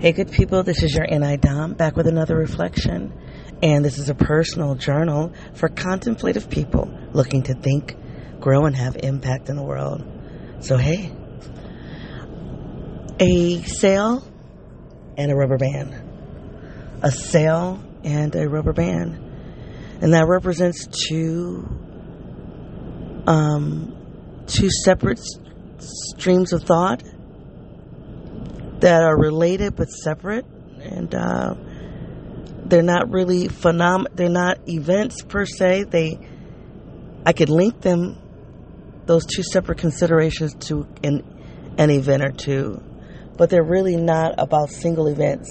Hey, good people, this is your NI Dom back with another reflection. And this is a personal journal for contemplative people looking to think, grow, and have impact in the world. So, hey, a sail and a rubber band. A sail and a rubber band. And that represents two, um, two separate streams of thought that are related but separate, and uh, they're not really phenom. They're not events per se. They, I could link them, those two separate considerations to an an event or two, but they're really not about single events.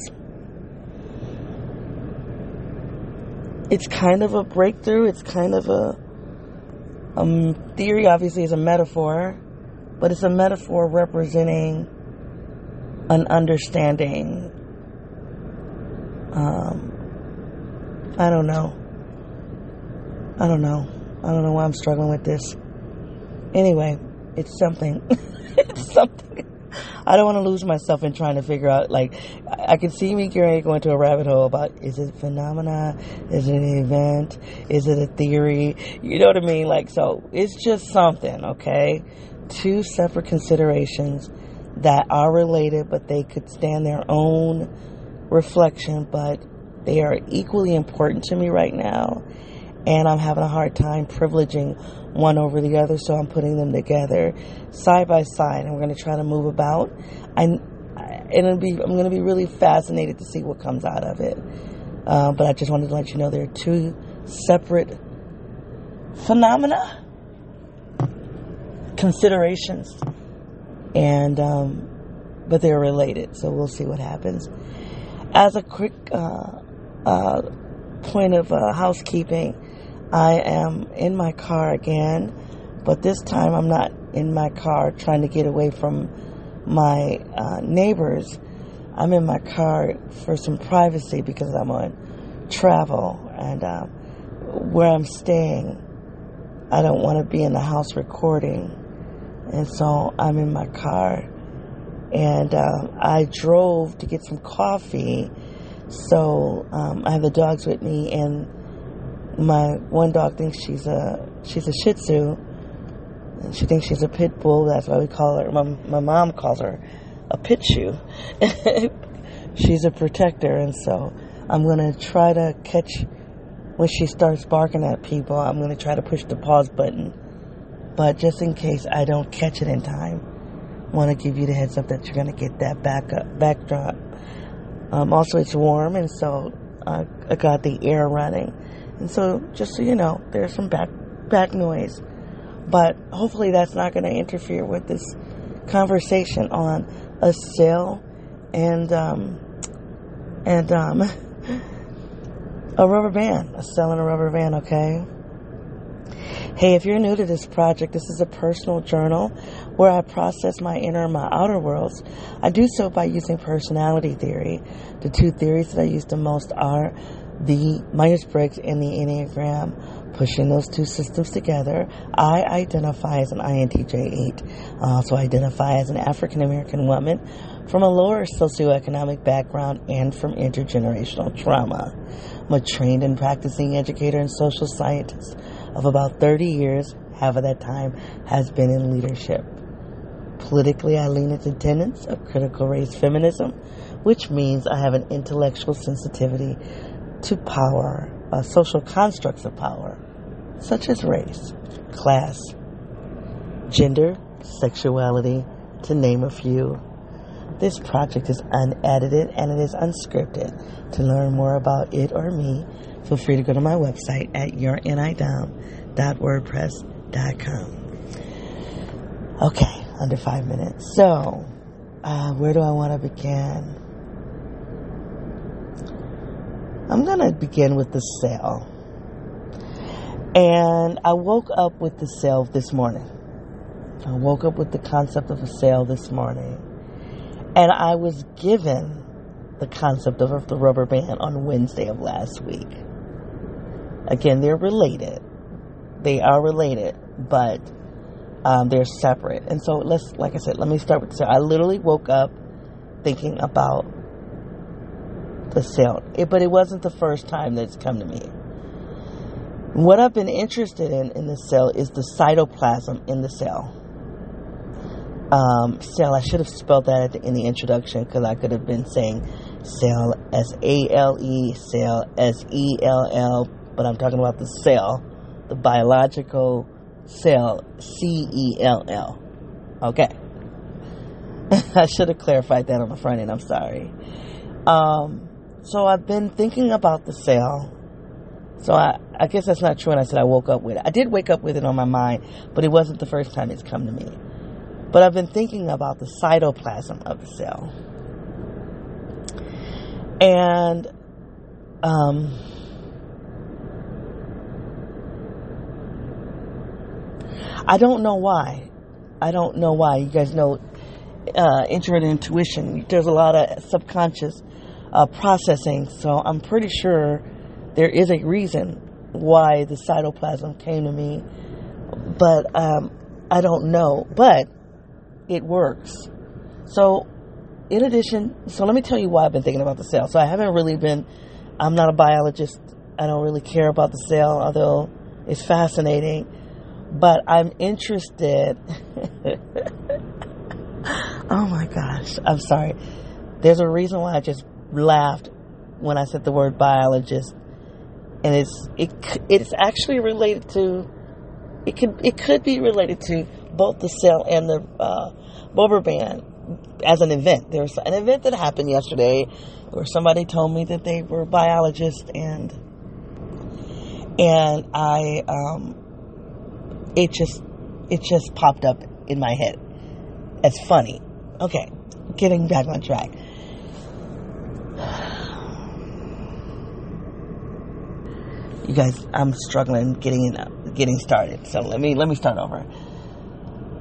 It's kind of a breakthrough. It's kind of a um, theory. Obviously, is a metaphor, but it's a metaphor representing an understanding. Um, I don't know. I don't know. I don't know why I'm struggling with this. Anyway, it's something. it's something. I don't want to lose myself in trying to figure out. Like, I can see me going into a rabbit hole about is it phenomena? Is it an event? Is it a theory? You know what I mean? Like, so it's just something, okay? Two separate considerations that are related, but they could stand their own reflection, but they are equally important to me right now. And I'm having a hard time privileging one over the other, so I'm putting them together side by side, and we're going to try to move about. And it'll be, I'm going to be really fascinated to see what comes out of it. Uh, but I just wanted to let you know there are two separate phenomena, considerations and um, but they're related. So we'll see what happens. As a quick uh, uh, point of uh, housekeeping, I am in my car again, but this time I'm not in my car trying to get away from my uh, neighbors. I'm in my car for some privacy because I'm on travel and uh, where I'm staying. I don't want to be in the house recording and so I'm in my car and uh, I drove to get some coffee. So um, I have the dogs with me, and my one dog thinks she's a she's a Shih Tzu, and she thinks she's a pit bull. That's why we call her. My my mom calls her a pit shoe. she's a protector, and so I'm gonna try to catch when she starts barking at people. I'm gonna try to push the pause button but just in case I don't catch it in time, want to give you the heads up that you're going to get that back up, backdrop. Um, also, it's warm, and so uh, I got the air running, and so just so you know, there's some back back noise, but hopefully that's not going to interfere with this conversation on a sale and um, and um, a rubber band, a and a rubber band. Okay. Hey, if you're new to this project, this is a personal journal where I process my inner and my outer worlds. I do so by using personality theory. The two theories that I use the most are the Myers Briggs and the Enneagram. Pushing those two systems together, I identify as an INTJ 8. I also identify as an African American woman from a lower socioeconomic background and from intergenerational trauma. I'm a trained and practicing educator and social scientist of about 30 years, half of that time has been in leadership. Politically, I lean into tenets of critical race feminism, which means I have an intellectual sensitivity to power, uh, social constructs of power, such as race, class, gender, sexuality, to name a few. This project is unedited and it is unscripted. To learn more about it or me, feel free to go to my website at yournidom.wordpress.com. Okay, under five minutes. So, uh, where do I want to begin? I'm going to begin with the sale. And I woke up with the sale this morning. I woke up with the concept of a sale this morning. And I was given the concept of the rubber band on Wednesday of last week. Again, they're related. They are related, but um, they're separate. And so let's, like I said, let me start with this. I literally woke up thinking about the cell, it, but it wasn't the first time that's come to me. What I've been interested in in the cell is the cytoplasm in the cell. Um, cell, I should have spelled that in the introduction because I could have been saying cell S A L E, cell S E L L, but I'm talking about the cell, the biological cell, C E L L. Okay. I should have clarified that on the front end. I'm sorry. Um, so I've been thinking about the cell. So I, I guess that's not true when I said I woke up with it. I did wake up with it on my mind, but it wasn't the first time it's come to me. But I've been thinking about the cytoplasm of the cell. And um, I don't know why. I don't know why. You guys know uh, intuition. There's a lot of subconscious uh, processing, so I'm pretty sure there is a reason why the cytoplasm came to me, but um, I don't know. But it works. So, in addition, so let me tell you why I've been thinking about the cell. So I haven't really been. I'm not a biologist. I don't really care about the cell, although it's fascinating. But I'm interested. oh my gosh. I'm sorry. There's a reason why I just laughed when I said the word biologist. And it's it it's actually related to it could it could be related to both the cell and the uh, band as an event. There was an event that happened yesterday where somebody told me that they were biologists and and I um, it just it just popped up in my head as funny. Okay, getting back on track. You guys, I'm struggling getting in, getting started. So let me let me start over.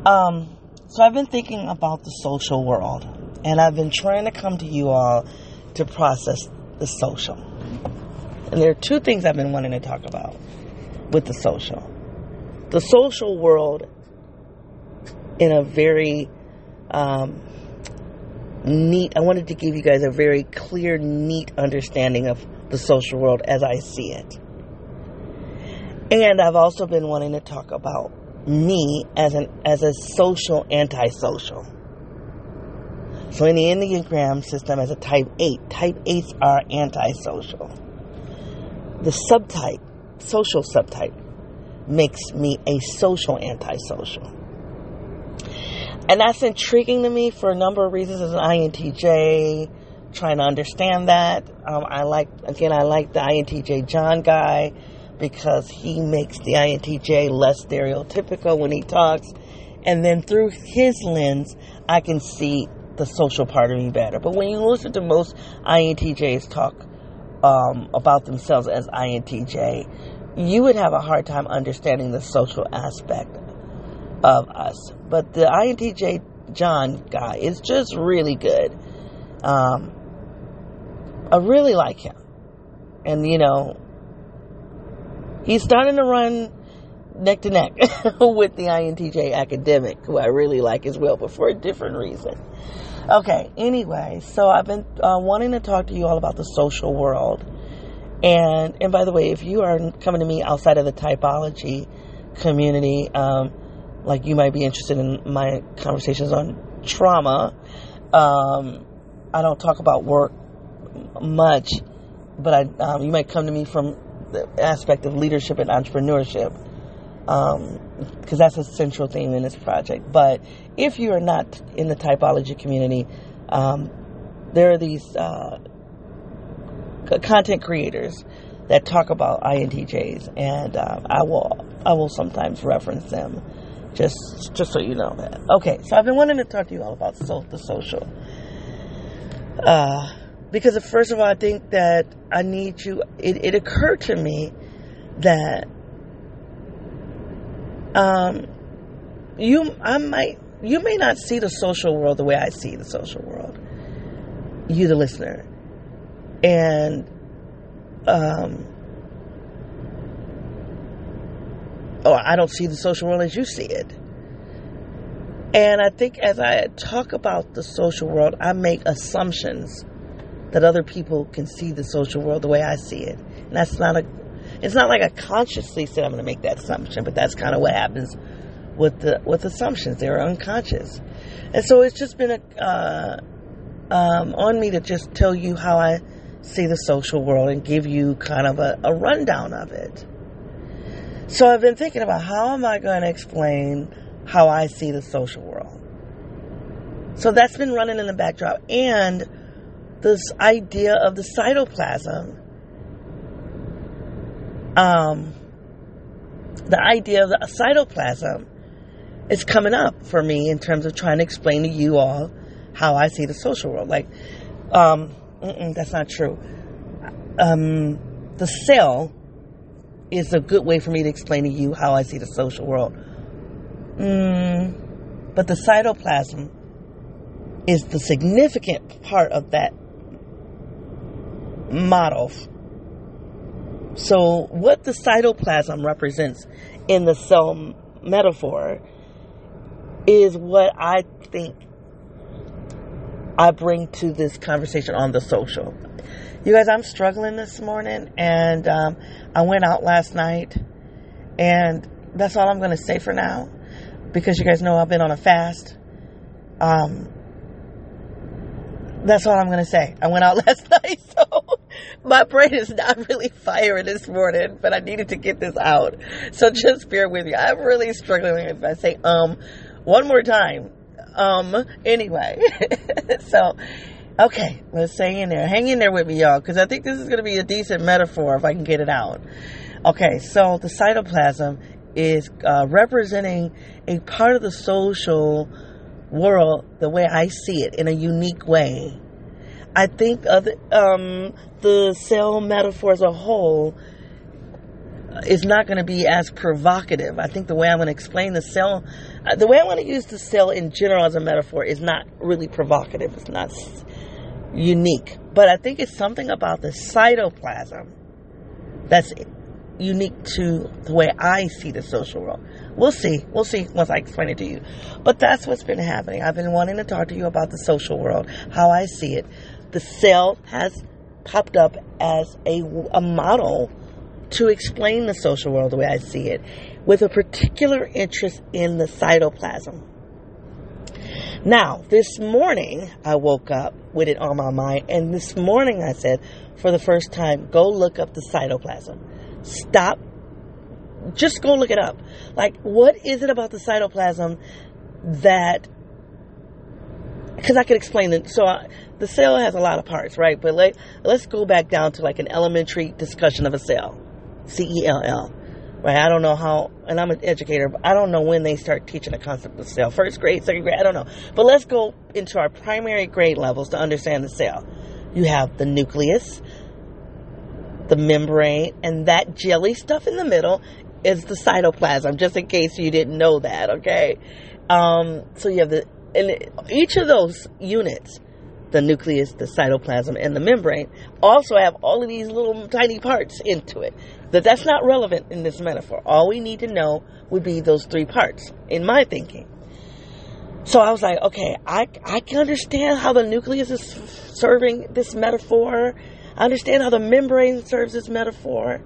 Um, so I've been thinking about the social world, and I've been trying to come to you all to process the social. And there are two things I've been wanting to talk about with the social. The social world in a very um, neat, I wanted to give you guys a very clear, neat understanding of the social world as I see it. And I've also been wanting to talk about me as an as a social antisocial. So in the Enneagram system as a type 8, type 8s are antisocial. The subtype, social subtype, makes me a social antisocial. And that's intriguing to me for a number of reasons as an INTJ, trying to understand that. Um, I like, again, I like the INTJ John guy because he makes the INTJ less stereotypical when he talks. And then through his lens, I can see the social part of me better. But when you listen to most INTJs talk um, about themselves as INTJ, you would have a hard time understanding the social aspect of us. But the INTJ John guy is just really good. Um, I really like him. And, you know, he's starting to run neck to neck with the INTJ academic, who I really like as well, but for a different reason. Okay, anyway, so I've been uh, wanting to talk to you all about the social world. And and by the way, if you are coming to me outside of the typology community, um, like you might be interested in my conversations on trauma, um, I don't talk about work much, but I um, you might come to me from the aspect of leadership and entrepreneurship because um, that's a central theme in this project. But if you are not in the typology community, um, there are these uh, content creators that talk about INTJs, and uh, I will I will sometimes reference them, just just so you know that. Okay, so I've been wanting to talk to you all about so, the social. Uh, because first of all, I think that I need you. It, it occurred to me that um, you, I might, you may not see the social world the way I see the social world. You, the listener, and um, or I don't see the social world as you see it. And I think as I talk about the social world, I make assumptions that other people can see the social world the way I see it. And that's not a, it's not like I consciously said I'm going to make that assumption, but that's kind of what happens with the with assumptions. They're unconscious, and so it's just been a uh, um, on me to just tell you how I see the social world and give you kind of a, a rundown of it. So I've been thinking about how am I going to explain how I see the social world. So that's been running in the backdrop, and this idea of the cytoplasm. Um, the idea of the cytoplasm is coming up for me in terms of trying to explain to you all how I see the social world. Like, um, that's not true. Um, the cell is a good way for me to explain to you how I see the social world. Mm, but the cytoplasm is the significant part of that model. So, what the cytoplasm represents in the cell metaphor is what I think I bring to this conversation on the social. You guys, I'm struggling this morning, and um, I went out last night, and that's all I'm going to say for now, because you guys know I've been on a fast. Um, that's all I'm going to say. I went out last night, so my brain is not really firing this morning, but I needed to get this out. So just bear with me. I'm really struggling if I say um one more time. Um, anyway. so, okay, let's hang in there. Hang in there with me, y'all, because I think this is going to be a decent metaphor if I can get it out. Okay, so the cytoplasm is uh, representing a part of the social world the way I see it in a unique way. I think of um, the cell metaphor as a whole is not going to be as provocative. I think the way I'm going to explain the cell, uh, the way I want to use the cell in general as a metaphor is not really provocative. It's not unique. But I think it's something about the cytoplasm that's unique to the way I see the social world. We'll see. We'll see once I explain it to you. But that's what's been happening. I've been wanting to talk to you about the social world, how I see it. The cell has popped up as a, a model to explain the social world the way I see it, with a particular interest in the cytoplasm. Now, this morning I woke up with it on my mind, and this morning I said, for the first time, go look up the cytoplasm. Stop. Just go look it up. Like, what is it about the cytoplasm that because I could explain it. So I, the cell has a lot of parts, right? But let, let's go back down to like an elementary discussion of a cell. C E L L. Right? I don't know how, and I'm an educator, but I don't know when they start teaching the concept of cell. First grade, second grade, I don't know. But let's go into our primary grade levels to understand the cell. You have the nucleus, the membrane, and that jelly stuff in the middle is the cytoplasm, just in case you didn't know that, okay? Um, so you have the, and each of those units the nucleus, the cytoplasm, and the membrane also have all of these little tiny parts into it. That that's not relevant in this metaphor. All we need to know would be those three parts, in my thinking. So I was like, okay, I, I can understand how the nucleus is serving this metaphor. I understand how the membrane serves this metaphor.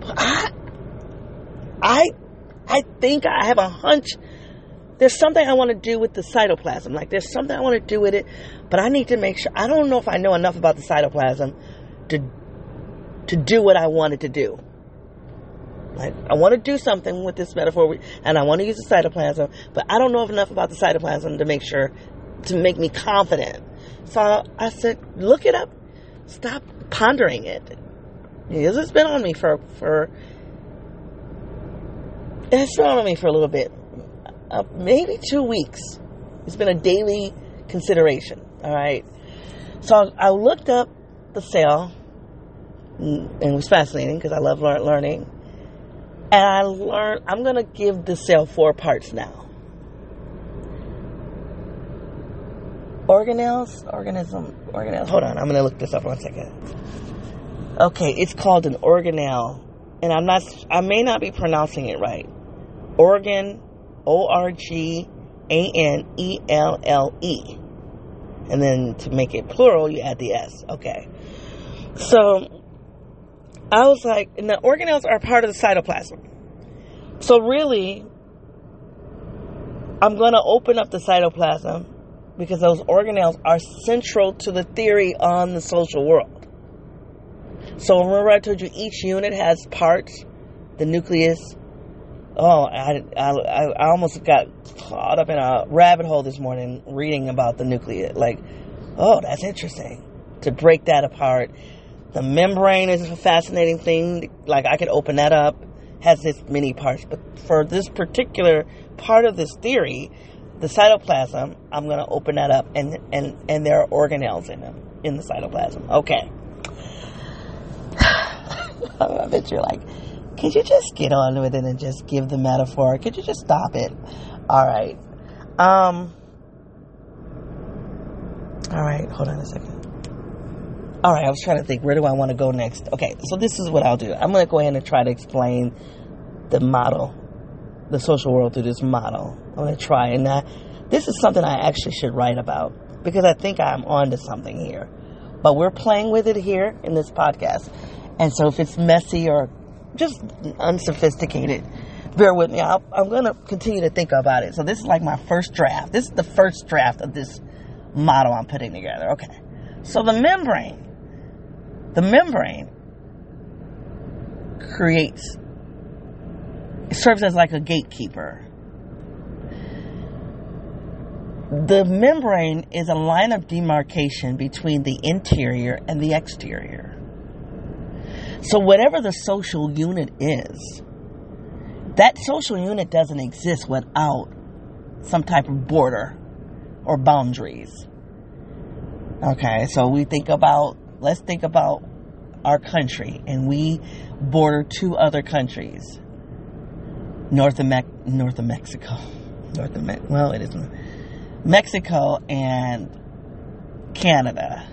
But I, I, I think I have a hunch there's something I want to do with the cytoplasm. Like there's something I want to do with it, but I need to make sure. I don't know if I know enough about the cytoplasm to to do what I wanted to do. Like I want to do something with this metaphor, and I want to use the cytoplasm, but I don't know enough about the cytoplasm to make sure to make me confident. So I said, look it up. Stop pondering it. Because it's been on me for for it's been on me for a little bit uh, maybe two weeks. It's been a daily consideration. All right. So I looked up the cell, and it was fascinating because I love learning. And I learned, I'm going to give the cell four parts now. Organelles, organism, organelle. Hold on, I'm going to look this up one second. Okay, it's called an organelle, and I'm not, I may not be pronouncing it right. Organ O R G A N E L L E. And then to make it plural, you add the S. Okay. So I was like, and the organelles are part of the cytoplasm. So really, I'm going to open up the cytoplasm because those organelles are central to the theory on the social world. So remember I told you each unit has parts, the nucleus. Oh, I, I, I almost got caught up in a rabbit hole this morning reading about the nucleus. Like, oh, that's interesting to break that apart. The membrane is a fascinating thing. Like I could open that up, has its many parts. But for this particular part of this theory, the cytoplasm, I'm going to open that up, and and and there are organelles in them in the cytoplasm. Okay. I bet you're like, could you just get on with it and just give the metaphor? Could you just stop it? All right. Um. All right. Hold on a second. All right. I was trying to think. Where do I want to go next? Okay. So this is what I'll do. I'm going to go ahead and try to explain the model, the social world through this model. I'm going to try. And this is something I actually should write about because I think I'm onto something here. But we're playing with it here in this podcast. And so if it's messy or just unsophisticated, bear with me. i am going to continue to think about it. So this is like my first draft. This is the first draft of this model I'm putting together. Okay. So the membrane, the membrane creates, it serves as like a gatekeeper. The membrane is a line of demarcation between the interior and the exterior. So, whatever the social unit is, that social unit doesn't exist without some type of border or boundaries. Okay, so we think about, let's think about our country, and we border two other countries north of, Me- north of Mexico. North of Me- well, it isn't. Mexico and Canada.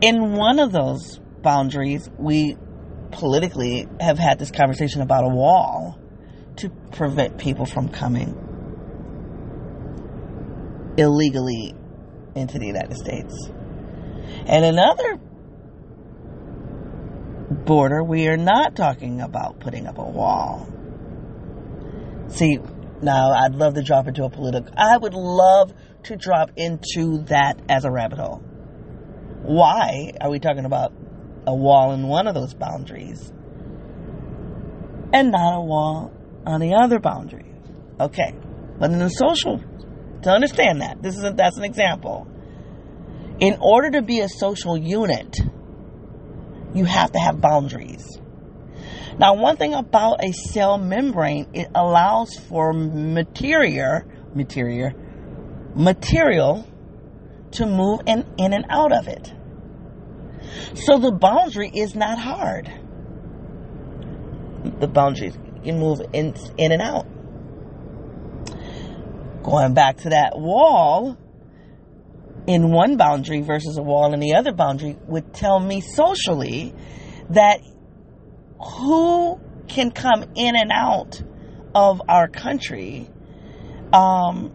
In one of those boundaries, we politically have had this conversation about a wall to prevent people from coming illegally into the United States. And another border, we are not talking about putting up a wall. See, now I'd love to drop into a political, I would love to drop into that as a rabbit hole. Why are we talking about a wall in one of those boundaries and not a wall on the other boundary. Okay. But in the social, to understand that, this is a, that's an example. In order to be a social unit, you have to have boundaries. Now, one thing about a cell membrane, it allows for material, material, material to move in, in and out of it. So the boundary is not hard. The boundaries you move in, in and out. Going back to that wall in one boundary versus a wall in the other boundary would tell me socially that who can come in and out of our country um,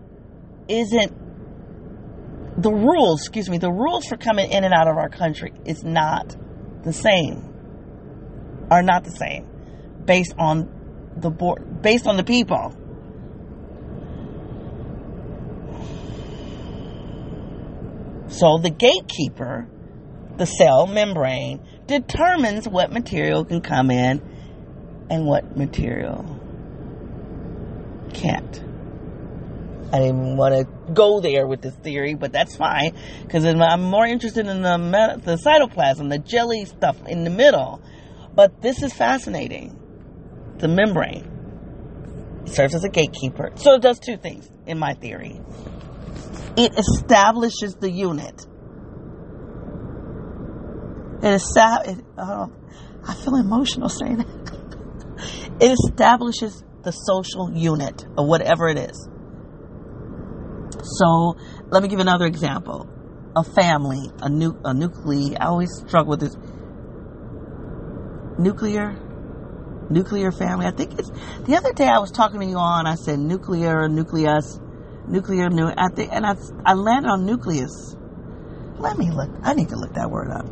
isn't the rules, excuse me, the rules for coming in and out of our country is not the same. Are not the same based on the board, based on the people. So the gatekeeper, the cell membrane, determines what material can come in and what material can't. I didn't want to go there with this theory, but that's fine because I'm more interested in the, the cytoplasm, the jelly stuff in the middle. But this is fascinating. The membrane serves as a gatekeeper. So it does two things in my theory. It establishes the unit. It establishes. Oh, uh, I feel emotional saying that. it establishes the social unit or whatever it is. So let me give another example. A family, a, nu- a nuclear, I always struggle with this. Nuclear? Nuclear family. I think it's, the other day I was talking to you on, I said nuclear, nucleus. Nuclear new at the and I I landed on nucleus. Let me look. I need to look that word up.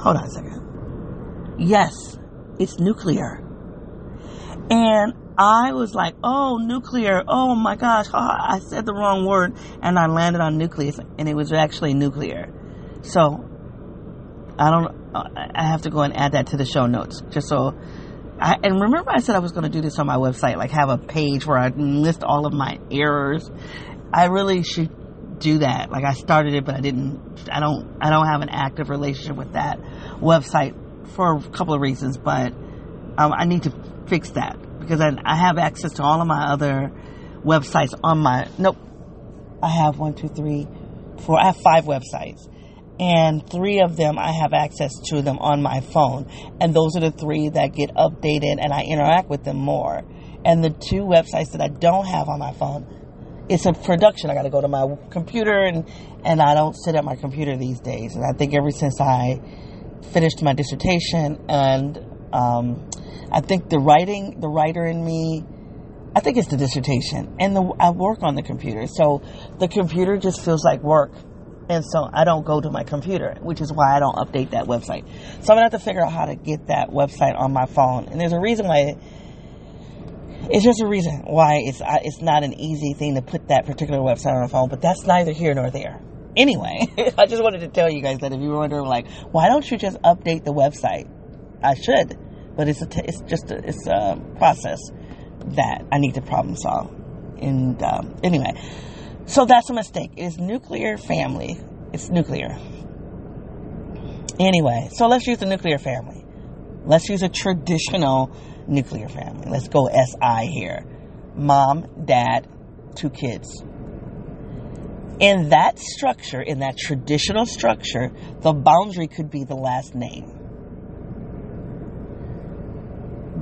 Hold on a second. Yes, it's nuclear. And I was like, oh, nuclear. Oh my gosh. Oh, I said the wrong word and I landed on nucleus and it was actually nuclear. So I don't, I have to go and add that to the show notes just so I, and remember I said I was going to do this on my website, like have a page where I list all of my errors. I really should do that. Like I started it, but I didn't, I don't, I don't have an active relationship with that website for a couple of reasons, but um, I need to fix that because I, I have access to all of my other websites on my, nope. I have one, two, three, four, I have five websites and three of them I have access to them on my phone. And those are the three that get updated and I interact with them more. And the two websites that I don't have on my phone, it's a production. I got to go to my computer and, and I don't sit at my computer these days. And I think ever since I finished my dissertation and, um, I think the writing, the writer in me, I think it's the dissertation and the, I work on the computer. So the computer just feels like work and so I don't go to my computer, which is why I don't update that website. So I'm gonna have to figure out how to get that website on my phone. And there's a reason why. It's just a reason why it's it's not an easy thing to put that particular website on a phone. But that's neither here nor there. Anyway, I just wanted to tell you guys that if you were wondering, like, why don't you just update the website? I should, but it's a t- it's just a, it's a process that I need to problem solve. And um, anyway, so that's a mistake. It is nuclear family. It's nuclear. Anyway, so let's use the nuclear family. Let's use a traditional nuclear family. Let's go SI here. Mom, dad, two kids. In that structure, in that traditional structure, the boundary could be the last name.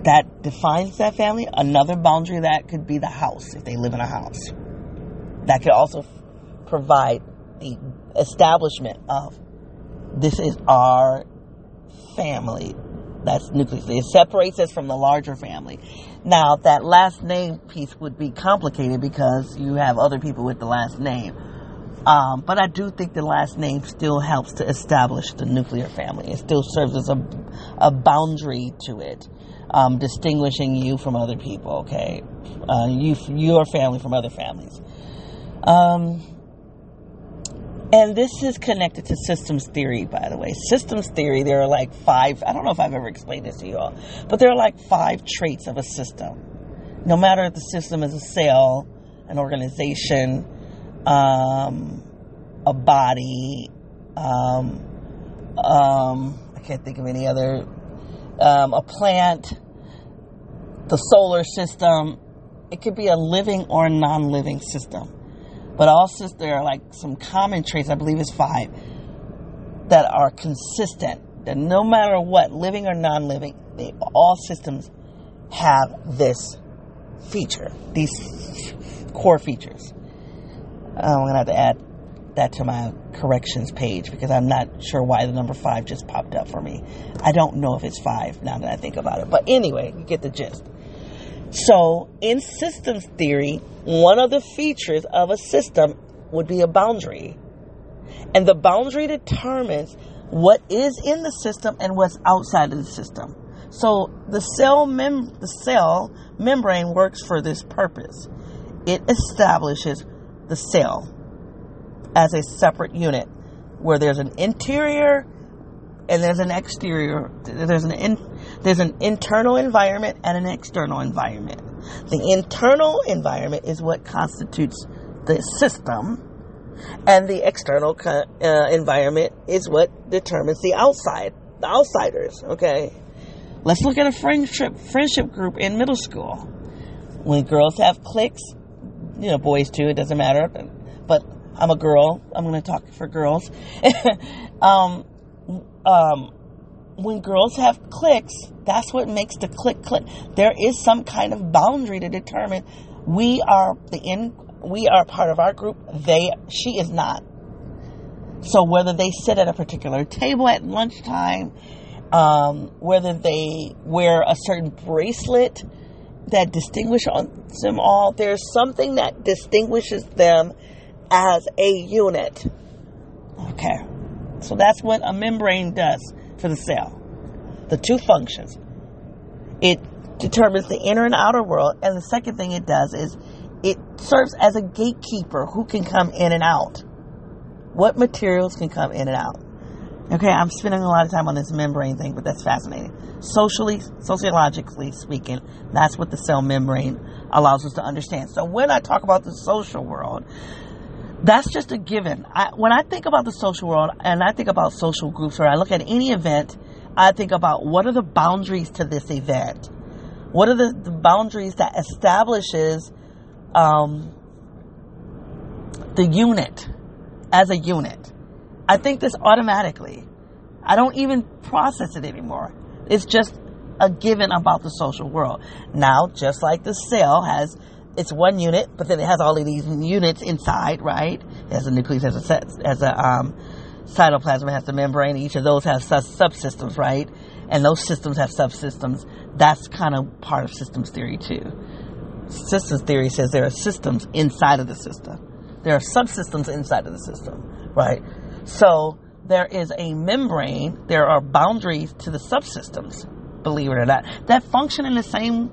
That defines that family. Another boundary that could be the house, if they live in a house that could also provide the establishment of this is our family. That's nucleus. It separates us from the larger family. Now, that last name piece would be complicated because you have other people with the last name. Um, but I do think the last name still helps to establish the nuclear family. It still serves as a, a boundary to it, um, distinguishing you from other people. Okay, uh, you your family from other families. Um, and this is connected to systems theory, by the way. Systems theory, there are like five, I don't know if I've ever explained this to you all, but there are like five traits of a system. No matter if the system is a cell, an organization, um, a body, um, um, I can't think of any other, um, a plant, the solar system. It could be a living or non living system. But also there are like some common traits, I believe it's five, that are consistent. That no matter what, living or non-living, they, all systems have this feature, these core features. Uh, I'm gonna have to add that to my corrections page because I'm not sure why the number five just popped up for me. I don't know if it's five now that I think about it. But anyway, you get the gist. So, in systems theory, one of the features of a system would be a boundary. And the boundary determines what is in the system and what's outside of the system. So the cell mem- the cell membrane works for this purpose. It establishes the cell as a separate unit where there's an interior and there's an exterior there's an in, there's an internal environment and an external environment. The internal environment is what constitutes the system and the external uh, environment is what determines the outside the outsiders okay? Let's look at a friendship friendship group in middle school. When girls have cliques you know boys too it doesn't matter but i'm a girl i'm going to talk for girls. Um, um, when girls have cliques, that's what makes the clique click. There is some kind of boundary to determine we are the in we are part of our group. They she is not. So whether they sit at a particular table at lunchtime, um, whether they wear a certain bracelet that distinguishes them all. There's something that distinguishes them as a unit. Okay. So that's what a membrane does for the cell. The two functions. It determines the inner and outer world, and the second thing it does is it serves as a gatekeeper who can come in and out. What materials can come in and out? Okay, I'm spending a lot of time on this membrane thing, but that's fascinating. Socially, sociologically speaking, that's what the cell membrane allows us to understand. So when I talk about the social world, that's just a given. I, when I think about the social world and I think about social groups, or I look at any event, I think about what are the boundaries to this event? What are the, the boundaries that establishes um, the unit as a unit? I think this automatically. I don't even process it anymore. It's just a given about the social world. Now, just like the cell has it's one unit, but then it has all of these units inside, right? It has a nucleus, has a has a um, cytoplasm, has the membrane. Each of those has subsystems, right? And those systems have subsystems. That's kind of part of systems theory too. Systems theory says there are systems inside of the system. There are subsystems inside of the system, right? So there is a membrane, there are boundaries to the subsystems, believe it or not, that function in the same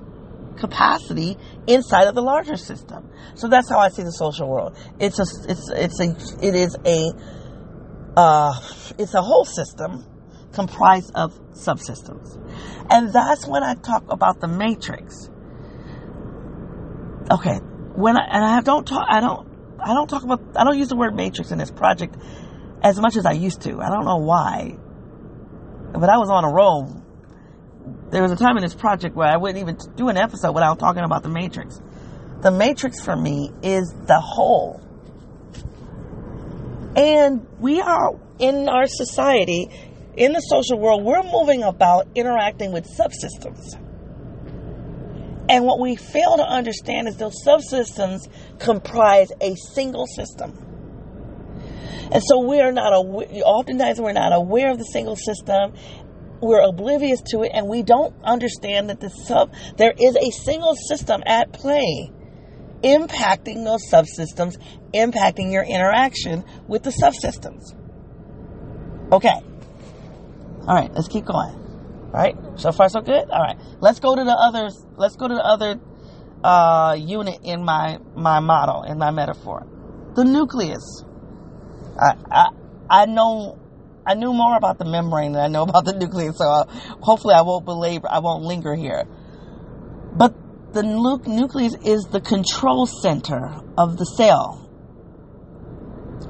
capacity inside of the larger system. So that's how I see the social world. It's a, it's, it's a, it is a, uh, it's a whole system comprised of subsystems. And that's when I talk about the matrix. Okay. When I, and I don't talk, I don't, I don't talk about, I don't use the word matrix in this project as much as I used to. I don't know why. But I was on a roll. There was a time in this project where I wouldn't even do an episode without talking about the Matrix. The Matrix for me is the whole. And we are in our society, in the social world, we're moving about interacting with subsystems. And what we fail to understand is those subsystems comprise a single system. And so we are not aware, oftentimes we're not aware of the single system. We're oblivious to it and we don't understand that the sub, there is a single system at play impacting those subsystems, impacting your interaction with the subsystems. Okay. All right, let's keep going. All right, so far so good. All right, let's go to the others. Let's go to the other uh, unit in my my model in my metaphor, the nucleus. I, I, I know, I knew more about the membrane than I know about the nucleus, so I, uh, hopefully I won't belabor, I won't linger here. But the nu- nucleus is the control center of the cell.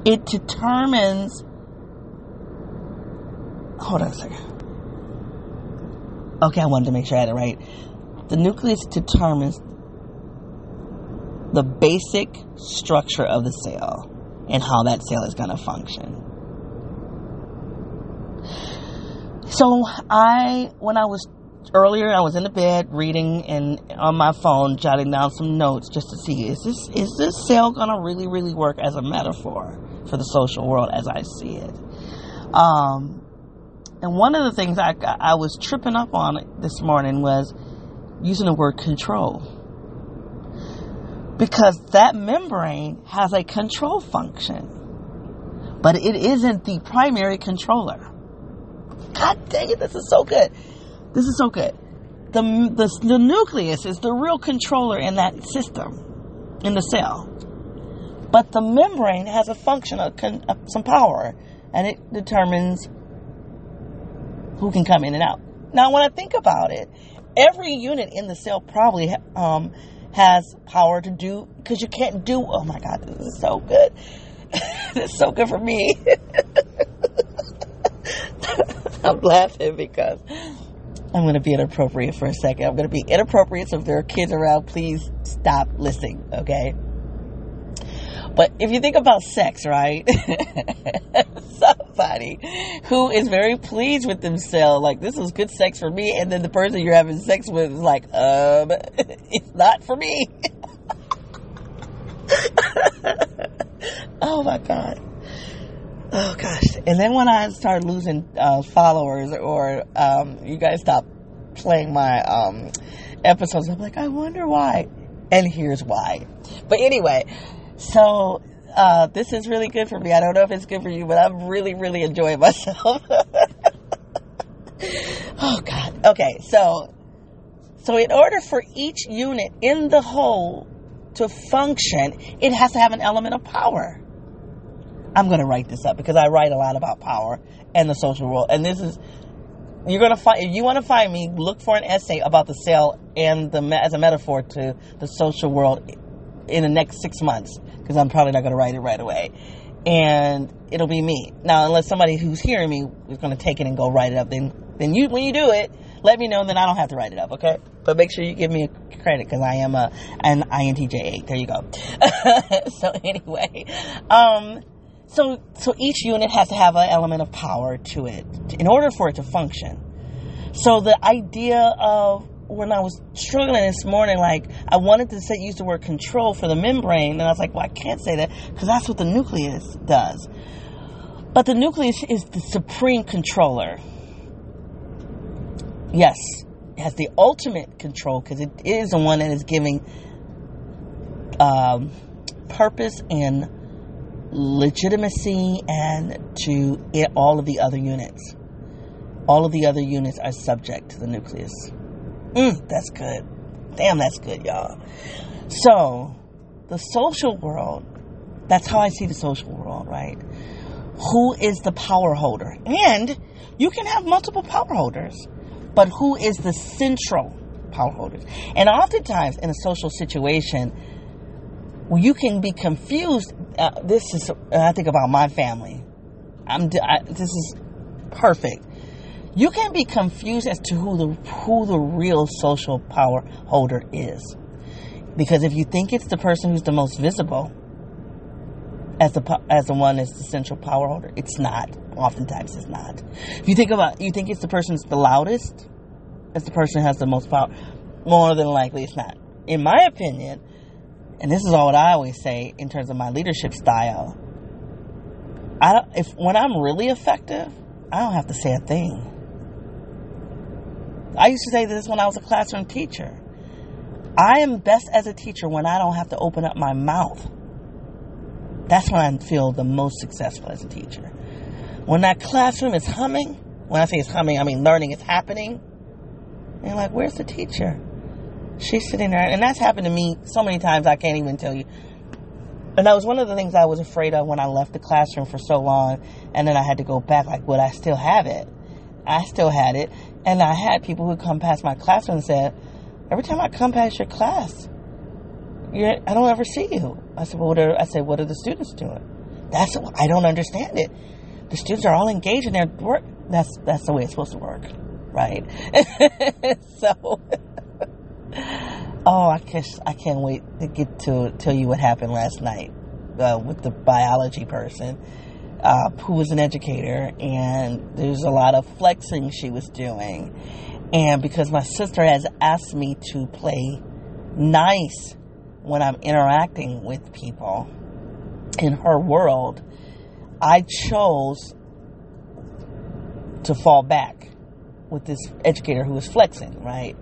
It determines, hold on a second. Okay, I wanted to make sure I had it right. The nucleus determines the basic structure of the cell and how that cell is going to function. So I, when I was earlier, I was in the bed reading and on my phone jotting down some notes just to see is this is this cell going to really really work as a metaphor for the social world as I see it. Um, and one of the things I I was tripping up on this morning was using the word control because that membrane has a control function, but it isn't the primary controller. God dang it, this is so good. This is so good. The, the, the nucleus is the real controller in that system, in the cell. But the membrane has a function of, con, some power, and it determines who can come in and out. Now, when I think about it, every unit in the cell probably um, has power to do because you can't do oh my god this is so good this is so good for me i'm laughing because i'm going to be inappropriate for a second i'm going to be inappropriate so if there are kids around please stop listening okay but if you think about sex, right? Somebody who is very pleased with themselves, like this was good sex for me, and then the person you're having sex with is like, um, it's not for me. oh my god. Oh gosh. And then when I start losing uh, followers or um, you guys stop playing my um, episodes. I'm like, I wonder why. And here's why. But anyway, so uh, this is really good for me. I don't know if it's good for you, but I'm really, really enjoying myself. oh God. Okay, so so in order for each unit in the whole to function, it has to have an element of power. I'm going to write this up because I write a lot about power and the social world. And this is you're going to find if you want to find me, look for an essay about the cell and the as a metaphor to the social world in the next six months because I'm probably not going to write it right away. And it'll be me now, unless somebody who's hearing me is going to take it and go write it up. Then, then you when you do it, let me know. Then I don't have to write it up, okay? But make sure you give me a credit because I am a an INTJ8. There you go. so anyway, um, so so each unit has to have an element of power to it in order for it to function. So the idea of when I was struggling this morning, like I wanted to say use the word control for the membrane, and I was like, well, I can't say that because that's what the nucleus does. But the nucleus is the supreme controller. Yes, it has the ultimate control because it is the one that is giving um, purpose and legitimacy and to it, all of the other units. All of the other units are subject to the nucleus. Mm, that's good. Damn, that's good, y'all. So, the social world, that's how I see the social world, right? Who is the power holder? And you can have multiple power holders, but who is the central power holders? And oftentimes in a social situation, you can be confused. Uh, this is, I think about my family. I'm, I, this is perfect you can be confused as to who the who the real social power holder is. Because if you think it's the person who's the most visible as the as the one that's the central power holder, it's not. Oftentimes, it's not. If you think about, you think it's the person who's the loudest, as the person who has the most power. More than likely, it's not. In my opinion, and this is all what I always say in terms of my leadership style. I don't, if when I'm really effective, I don't have to say a thing. I used to say this when I was a classroom teacher. I am best as a teacher when I don't have to open up my mouth. That's when I feel the most successful as a teacher. When that classroom is humming, when I say it's humming, I mean learning is happening. And like, where's the teacher? She's sitting there, and that's happened to me so many times I can't even tell you. And that was one of the things I was afraid of when I left the classroom for so long, and then I had to go back. Like, would I still have it? I still had it. And I had people who come past my classroom and said, every time I come past your class, I don't ever see you. I said, well, what are, I said, what are the students doing? That's, I don't understand it. The students are all engaged in their work. That's, that's the way it's supposed to work. Right. so, oh, I guess I can't wait to get to tell you what happened last night uh, with the biology person uh, who was an educator, and there's a lot of flexing she was doing. And because my sister has asked me to play nice when I'm interacting with people in her world, I chose to fall back with this educator who was flexing, right?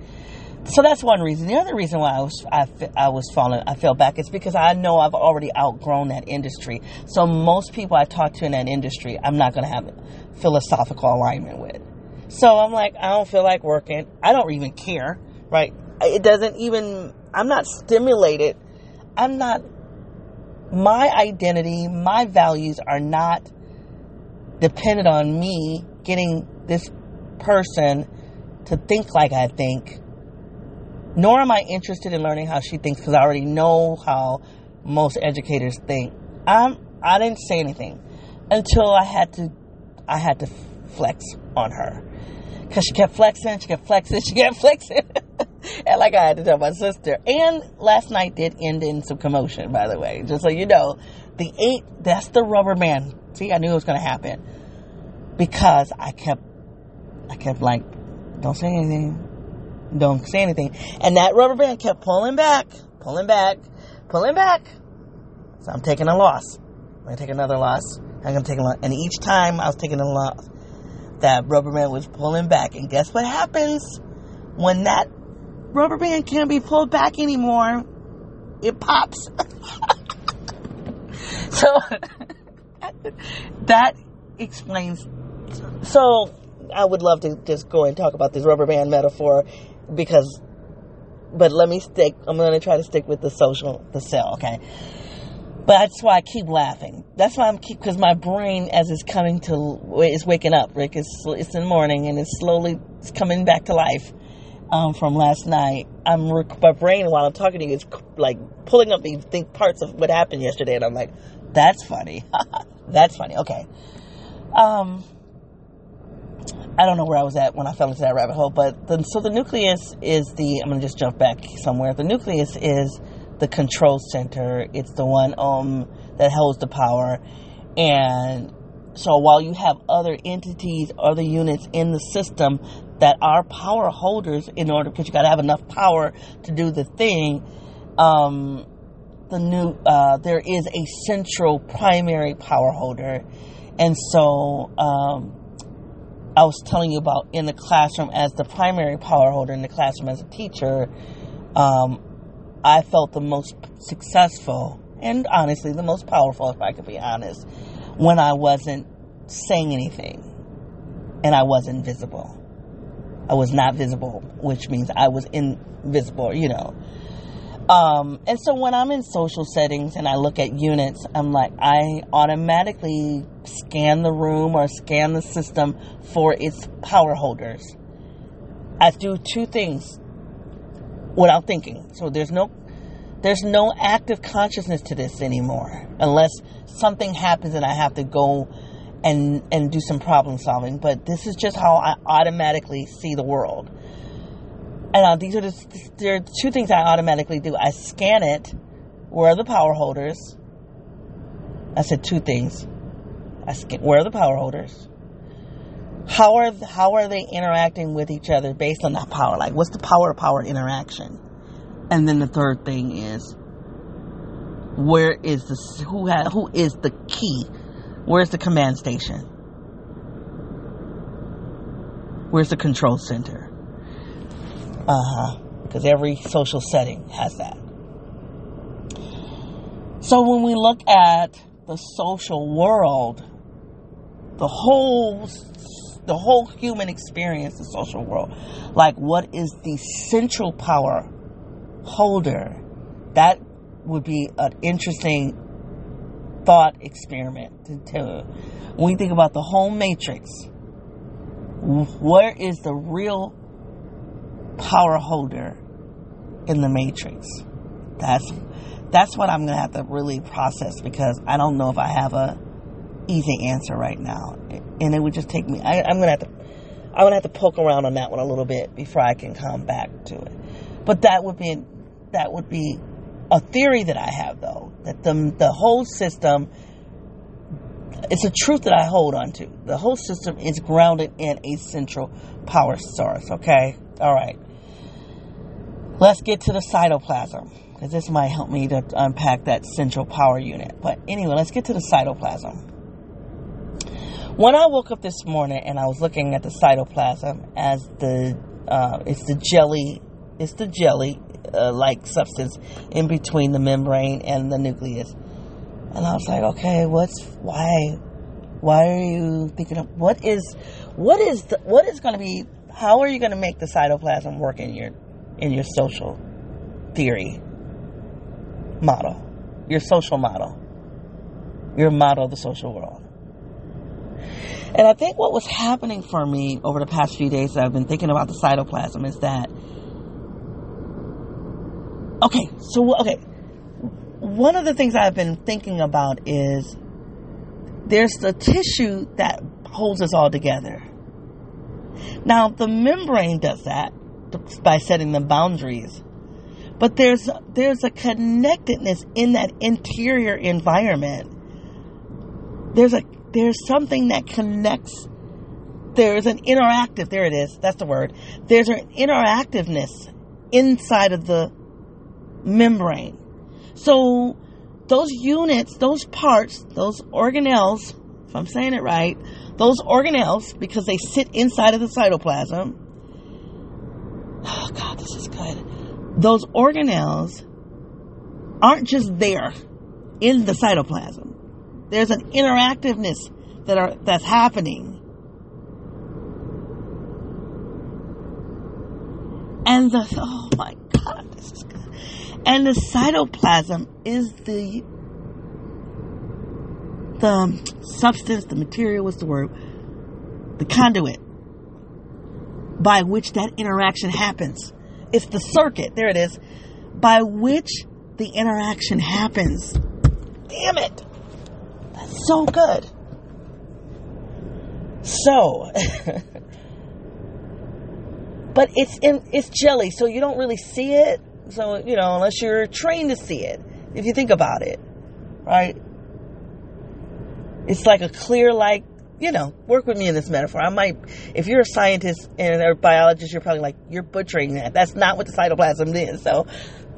So that's one reason. The other reason why I was I, I was falling I fell back is because I know I've already outgrown that industry. So most people I talk to in that industry, I'm not going to have philosophical alignment with. So I'm like, I don't feel like working. I don't even care, right? It doesn't even. I'm not stimulated. I'm not. My identity, my values are not dependent on me getting this person to think like I think nor am I interested in learning how she thinks because I already know how most educators think. I'm, I didn't say anything until I had to, I had to flex on her because she kept flexing, she kept flexing, she kept flexing. and like I had to tell my sister. And last night did end in some commotion, by the way, just so you know. The eight, that's the rubber band. See, I knew it was going to happen because I kept, I kept like, don't say anything don't say anything. And that rubber band kept pulling back, pulling back, pulling back. So I'm taking a loss. I'm gonna take another loss. I'm gonna take a loss. And each time I was taking a loss, that rubber band was pulling back. And guess what happens when that rubber band can't be pulled back anymore. It pops. so that explains. So I would love to just go and talk about this rubber band metaphor because, but let me stick. I'm going to try to stick with the social, the cell. Okay. But that's why I keep laughing. That's why I'm keep because my brain, as it's coming to, is waking up. Rick, it's it's in the morning and it's slowly it's coming back to life um, from last night. I'm my brain while I'm talking to you is like pulling up these think parts of what happened yesterday, and I'm like, that's funny. that's funny. Okay. Um, I don't know where I was at when I fell into that rabbit hole, but the, so the nucleus is the. I'm gonna just jump back somewhere. The nucleus is the control center. It's the one um, that holds the power. And so while you have other entities, other units in the system that are power holders in order, because you got to have enough power to do the thing, um, the new, uh, there is a central primary power holder. And so, um, I was telling you about in the classroom as the primary power holder in the classroom as a teacher, um, I felt the most successful and honestly the most powerful, if I could be honest, when I wasn't saying anything and I wasn't visible. I was not visible, which means I was invisible, you know. Um, and so when I'm in social settings and I look at units, I'm like, I automatically scan the room or scan the system for its power holders. I do two things without thinking. So there's no there's no active consciousness to this anymore unless something happens and I have to go and and do some problem solving. But this is just how I automatically see the world. And uh, these are the there are two things I automatically do. I scan it. Where are the power holders? I said two things. I scan where are the power holders? how are how are they interacting with each other based on that power? Like, what's the power power interaction? And then the third thing is, where is the who has who is the key? Where's the command station? Where's the control center? Uh huh. Because every social setting has that. So when we look at the social world, the whole the whole human experience, the social world. Like, what is the central power holder? That would be an interesting thought experiment to, to when we think about the whole matrix. Where is the real power holder in the matrix? That's that's what I'm gonna have to really process because I don't know if I have a easy answer right now, and it would just take me. I, am gonna have to. I'm gonna have to poke around on that one a little bit before I can come back to it. But that would be that would be a theory that I have, though, that the the whole system. It's a truth that I hold on to. The whole system is grounded in a central power source. Okay, all right. Let's get to the cytoplasm because this might help me to unpack that central power unit. But anyway, let's get to the cytoplasm. When I woke up this morning and I was looking at the cytoplasm as the uh, it's the jelly, it's the jelly uh, like substance in between the membrane and the nucleus, and I was like, okay, what's why? Why are you thinking of what is what is the, what is going to be? How are you going to make the cytoplasm work in your in your social theory model, your social model, your model of the social world? And I think what was happening for me over the past few days that I've been thinking about the cytoplasm is that, okay, so, okay, one of the things I've been thinking about is there's the tissue that holds us all together. Now, the membrane does that by setting the boundaries. But there's there's a connectedness in that interior environment. There's a there's something that connects. There's an interactive, there it is, that's the word. There's an interactiveness inside of the membrane. So those units, those parts, those organelles, if I'm saying it right, those organelles, because they sit inside of the cytoplasm. Oh God, this is good. Those organelles aren't just there in the cytoplasm. There's an interactiveness that are that's happening. And the oh my god, this is good. And the cytoplasm is the the substance, the material, what's the word? The conduit by which that interaction happens. It's the circuit, there it is, by which the interaction happens. Damn it. That's so good. So, but it's in it's jelly, so you don't really see it. So, you know, unless you're trained to see it, if you think about it, right? It's like a clear, like, you know, work with me in this metaphor. I might, if you're a scientist and a biologist, you're probably like, you're butchering that. That's not what the cytoplasm is. So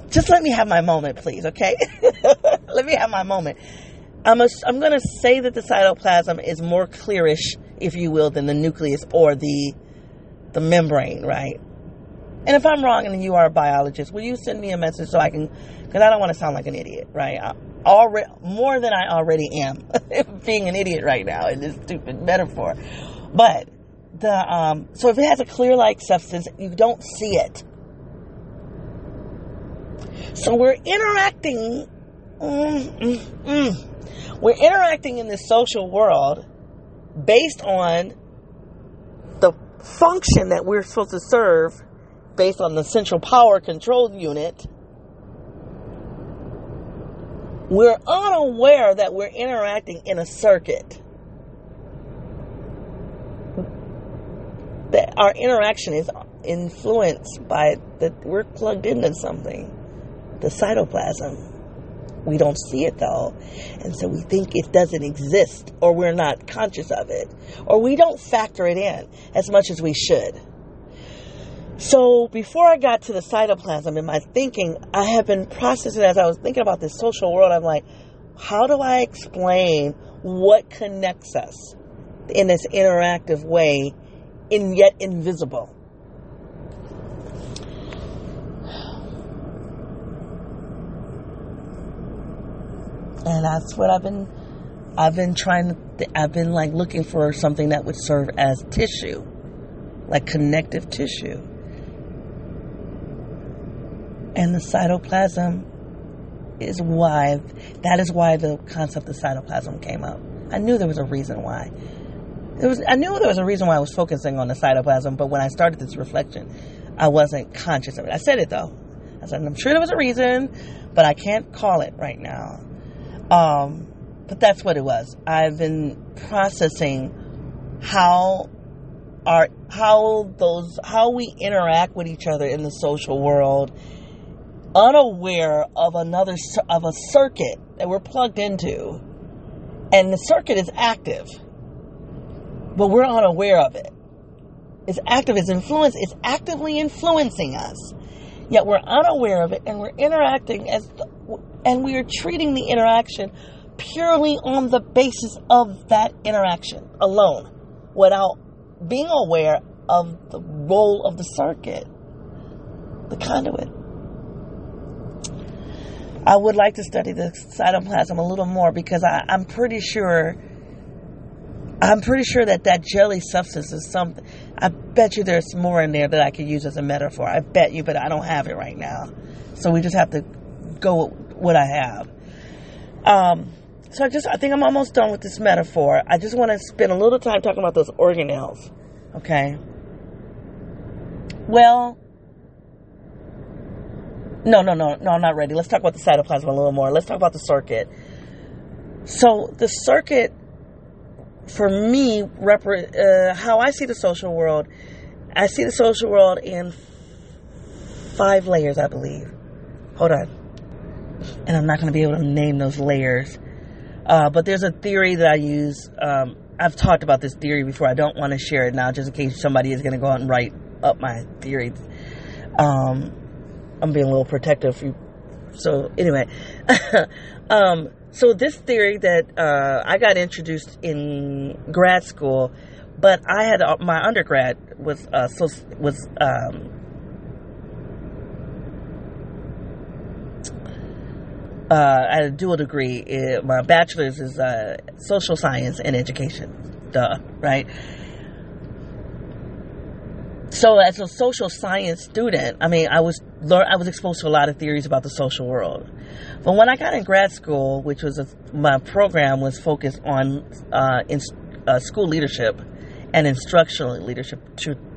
just let me have my moment, please, okay? let me have my moment. I'm, I'm going to say that the cytoplasm is more clearish, if you will, than the nucleus or the the membrane, right? And if I'm wrong and you are a biologist, will you send me a message so I can, because I don't want to sound like an idiot, right? I, already more than I already am, being an idiot right now in this stupid metaphor. But the um, so if it has a clear like substance, you don't see it. So we're interacting. Mm, mm, mm. We're interacting in this social world based on the function that we're supposed to serve based on the central power control unit. We're unaware that we're interacting in a circuit. That our interaction is influenced by that we're plugged into something the cytoplasm. We don't see it though. And so we think it doesn't exist or we're not conscious of it or we don't factor it in as much as we should. So before I got to the cytoplasm in my thinking, I have been processing as I was thinking about this social world. I'm like, how do I explain what connects us in this interactive way and yet invisible? and that's what I've been I've been trying to I've been like looking for something that would serve as tissue like connective tissue and the cytoplasm is why that is why the concept of cytoplasm came up. I knew there was a reason why. It was I knew there was a reason why I was focusing on the cytoplasm but when I started this reflection I wasn't conscious of it. I said it though. I said I'm sure there was a reason but I can't call it right now. Um, but that's what it was. I've been processing how our how those how we interact with each other in the social world, unaware of another of a circuit that we're plugged into, and the circuit is active, but we're unaware of it. It's active. It's influence. It's actively influencing us yet we're unaware of it and we're interacting as and we are treating the interaction purely on the basis of that interaction alone without being aware of the role of the circuit the conduit I would like to study the cytoplasm a little more because I, I'm pretty sure I'm pretty sure that that jelly substance is something. I bet you there's more in there that I could use as a metaphor. I bet you, but I don't have it right now. So we just have to go with what I have. Um, so I just, I think I'm almost done with this metaphor. I just want to spend a little time talking about those organelles. Okay. Well, no, no, no, no, I'm not ready. Let's talk about the cytoplasm a little more. Let's talk about the circuit. So the circuit for me, uh, how I see the social world, I see the social world in five layers, I believe. Hold on. And I'm not going to be able to name those layers. Uh, but there's a theory that I use. Um, I've talked about this theory before. I don't want to share it now just in case somebody is going to go out and write up my theory. Um, I'm being a little protective. So anyway, um, so this theory that uh, I got introduced in grad school, but I had uh, my undergrad was uh, so was um, uh, I had a dual degree. It, my bachelor's is uh, social science and education. Duh, right? So as a social science student, I mean, I was I was exposed to a lot of theories about the social world. But when I got in grad school, which was a, my program was focused on uh, in, uh, school leadership and instructional leadership.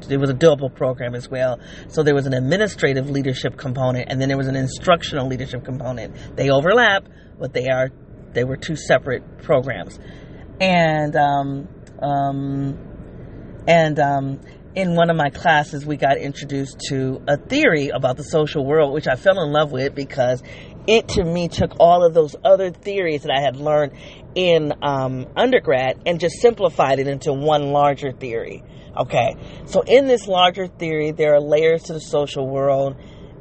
It was a double program as well. So there was an administrative leadership component, and then there was an instructional leadership component. They overlap, but they are they were two separate programs. And um, um, and um, in one of my classes, we got introduced to a theory about the social world, which I fell in love with because it to me took all of those other theories that I had learned in um, undergrad and just simplified it into one larger theory. Okay, so in this larger theory, there are layers to the social world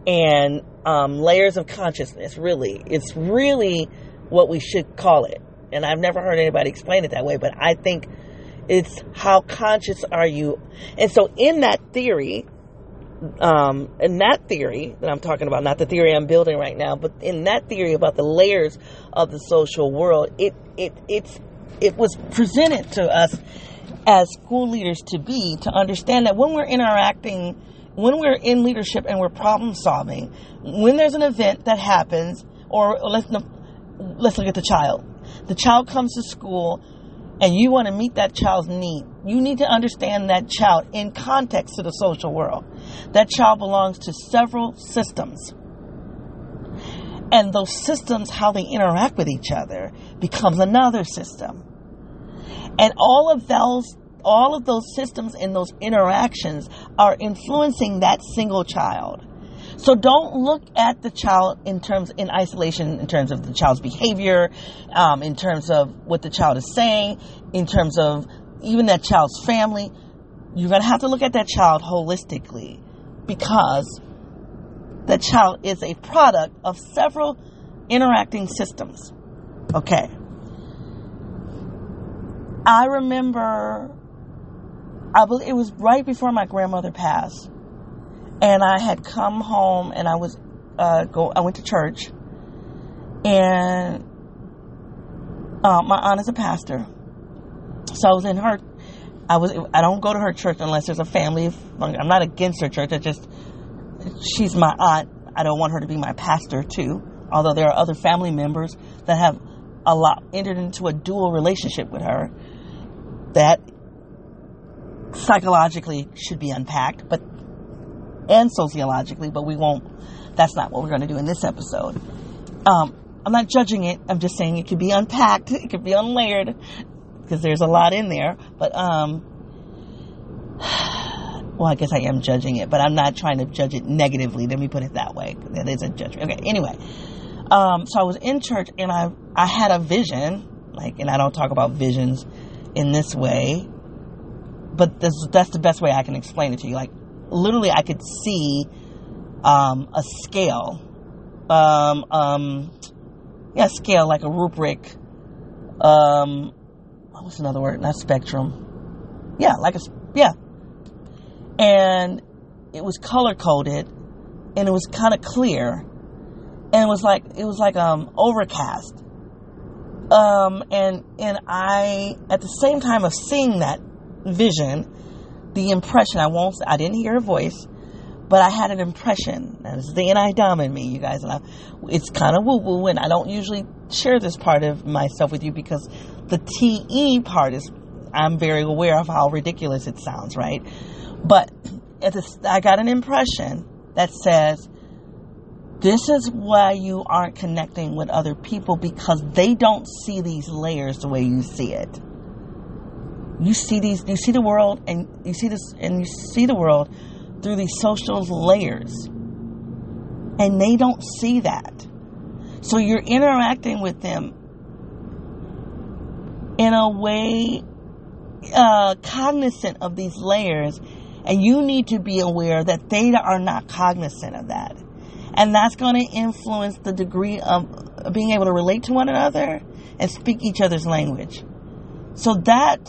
and um, layers of consciousness. Really, it's really what we should call it. And I've never heard anybody explain it that way, but I think it's how conscious are you. And so in that theory, um, in that theory that I'm talking about, not the theory I'm building right now, but in that theory about the layers of the social world, it it it's it was presented to us as school leaders to be to understand that when we're interacting, when we're in leadership and we're problem solving, when there's an event that happens, or let's let's look at the child. The child comes to school and you want to meet that child's need, you need to understand that child in context to the social world. That child belongs to several systems. And those systems, how they interact with each other, becomes another system. And all of those all of those systems and those interactions are influencing that single child. So don't look at the child in terms in isolation, in terms of the child's behavior, um, in terms of what the child is saying, in terms of even that child's family. You're gonna have to look at that child holistically because the child is a product of several interacting systems. Okay. I remember, I believe it was right before my grandmother passed and I had come home and I was uh, go. I went to church, and uh, my aunt is a pastor, so I was in her. I was. I don't go to her church unless there's a family. I'm not against her church. I just she's my aunt. I don't want her to be my pastor too. Although there are other family members that have a lot entered into a dual relationship with her that psychologically should be unpacked, but and sociologically, but we won't. That's not what we're going to do in this episode. Um, I'm not judging it. I'm just saying it could be unpacked. It could be unlayered because there's a lot in there. But um, well, I guess I am judging it, but I'm not trying to judge it negatively. Let me put it that way. That is a judgment. Okay. Anyway, um, so I was in church and I I had a vision, like, and I don't talk about visions in this way, but this, that's the best way I can explain it to you. Like literally I could see um, a scale, um, um, yeah, scale like a rubric. Um, what's another word? Not spectrum. Yeah, like a yeah, and it was color coded, and it was kind of clear, and it was like it was like um overcast. Um, and and I at the same time of seeing that vision the impression. I won't. I didn't hear a voice, but I had an impression. And it's the NI Dom in me, you guys. And I, it's kind of woo woo, and I don't usually share this part of myself with you because the TE part is. I'm very aware of how ridiculous it sounds, right? But I got an impression that says, this is why you aren't connecting with other people because they don't see these layers the way you see it you see these you see the world and you see this and you see the world through these social layers. And they don't see that. So you're interacting with them in a way uh, cognizant of these layers. And you need to be aware that they are not cognizant of that. And that's going to influence the degree of being able to relate to one another and speak each other's language. So that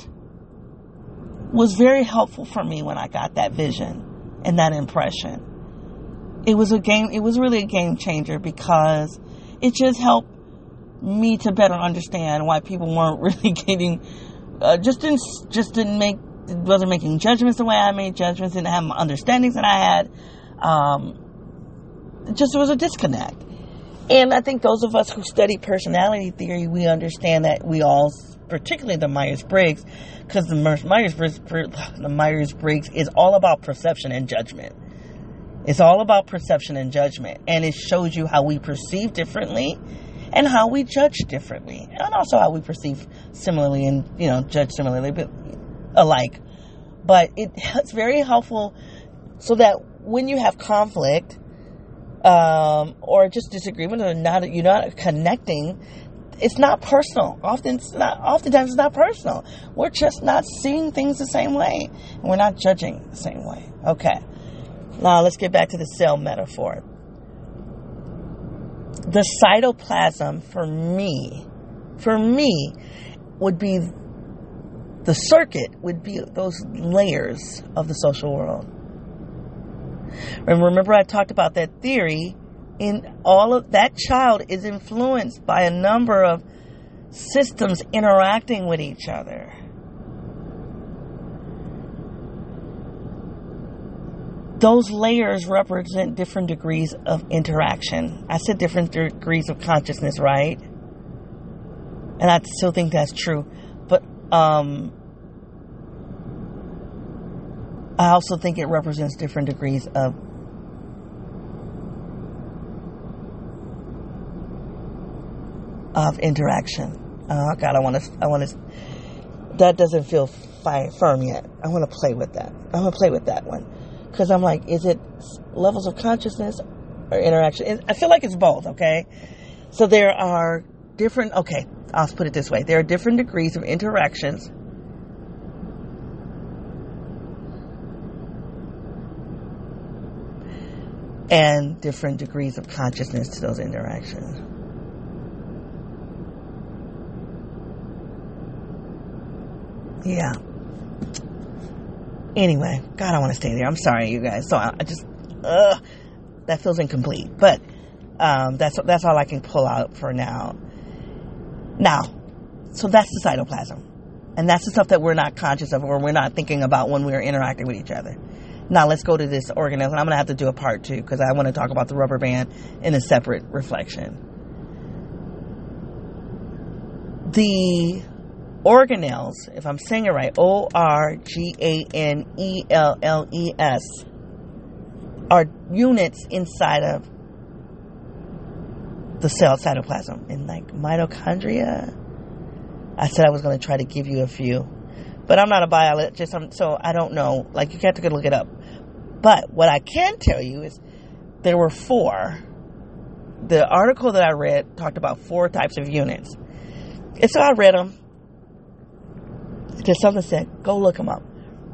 was very helpful for me when I got that vision and that impression. It was a game, it was really a game changer because it just helped me to better understand why people weren't really getting, uh, just didn't, just didn't make, wasn't making judgments the way I made judgments, didn't have my understandings that I had. Um, just there was a disconnect. And I think those of us who study personality theory, we understand that we all, particularly the Myers Briggs, because the Myers Briggs, the Myers Briggs is all about perception and judgment. It's all about perception and judgment, and it shows you how we perceive differently and how we judge differently, and also how we perceive similarly and you know judge similarly, but alike. But it, it's very helpful so that when you have conflict um, or just disagreement or not you're not connecting it's not personal. Often it's not oftentimes it's not personal. We're just not seeing things the same way. And we're not judging the same way. Okay. Now let's get back to the cell metaphor. The cytoplasm for me for me would be the circuit would be those layers of the social world. And remember, I talked about that theory. In all of that child is influenced by a number of systems interacting with each other. Those layers represent different degrees of interaction. I said different degrees of consciousness, right? And I still think that's true. But um, I also think it represents different degrees of of interaction. Oh God, I want to. I want to. That doesn't feel fi- firm yet. I want to play with that. I want to play with that one because I'm like, is it levels of consciousness or interaction? I feel like it's both. Okay, so there are different. Okay, I'll put it this way: there are different degrees of interactions and different degrees of consciousness to those interactions. Yeah. Anyway, God, I want to stay there. I'm sorry, you guys. So I, I just, ugh, that feels incomplete. But um, that's that's all I can pull out for now. Now, so that's the cytoplasm, and that's the stuff that we're not conscious of or we're not thinking about when we're interacting with each other. Now let's go to this organism. I'm going to have to do a part two because I want to talk about the rubber band in a separate reflection. The organelles, if I'm saying it right, O R G A N E L L E S, are units inside of the cell cytoplasm in like mitochondria. I said I was going to try to give you a few, but I'm not a biologist, so I don't know. Like you have to go look it up. But what I can tell you is there were four. The article that I read talked about four types of units. And so I read them. Just something said, go look them up.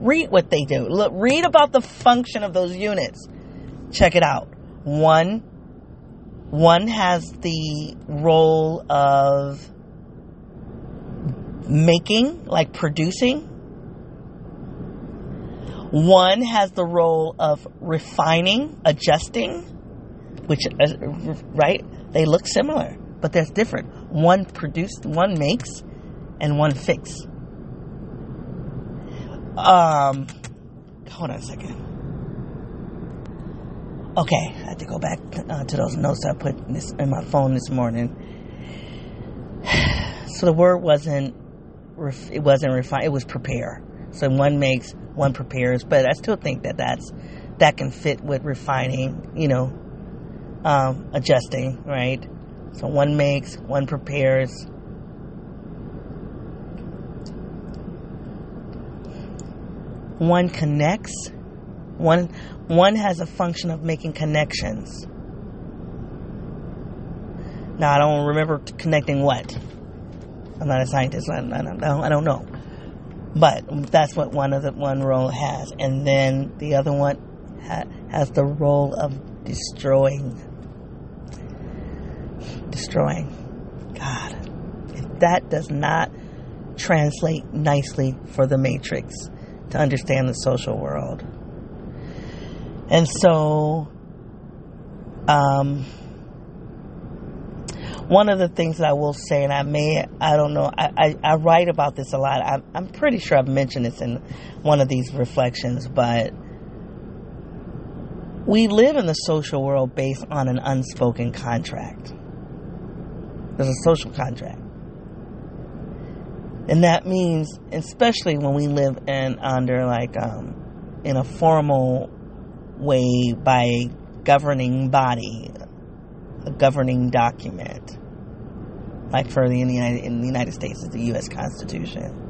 Read what they do. Look, read about the function of those units. Check it out. One, one has the role of making, like producing one has the role of refining, adjusting, which, uh, right? They look similar, but they're different. One produced, one makes, and one fix. Um, hold on a second. Okay, I had to go back uh, to those notes I put in, this, in my phone this morning. So the word wasn't, it wasn't refine, it was prepare. So one makes, one prepares, but I still think that that's that can fit with refining, you know, um, adjusting, right? So one makes, one prepares. One connects. One one has a function of making connections. Now I don't remember connecting what. I'm not a scientist. I, don't, I don't know. But that's what one of the one role has, and then the other one ha, has the role of destroying. Destroying. God, if that does not translate nicely for the Matrix to understand the social world, and so, um, one of the things that I will say, and I may, I don't know, I, I, I write about this a lot. I, I'm pretty sure I've mentioned this in one of these reflections, but we live in the social world based on an unspoken contract. There's a social contract. And that means, especially when we live in under like um, in a formal way by a governing body, a governing document, like for the in the United, in the United States, is the U.S. Constitution.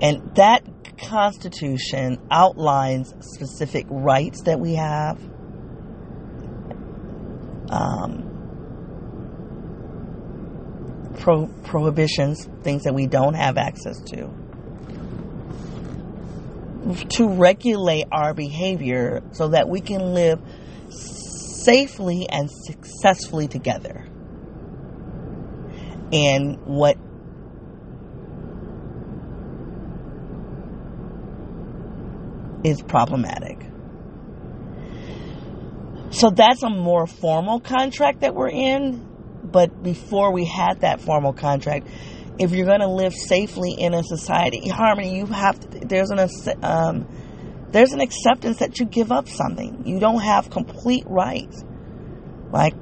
And that Constitution outlines specific rights that we have. Um, pro- prohibitions, things that we don't have access to, to regulate our behavior so that we can live safely and successfully together. And what is problematic. So that's a more formal contract that we're in. But before we had that formal contract, if you're going to live safely in a society, harmony, you have to, there's an um, there's an acceptance that you give up something. You don't have complete rights. Like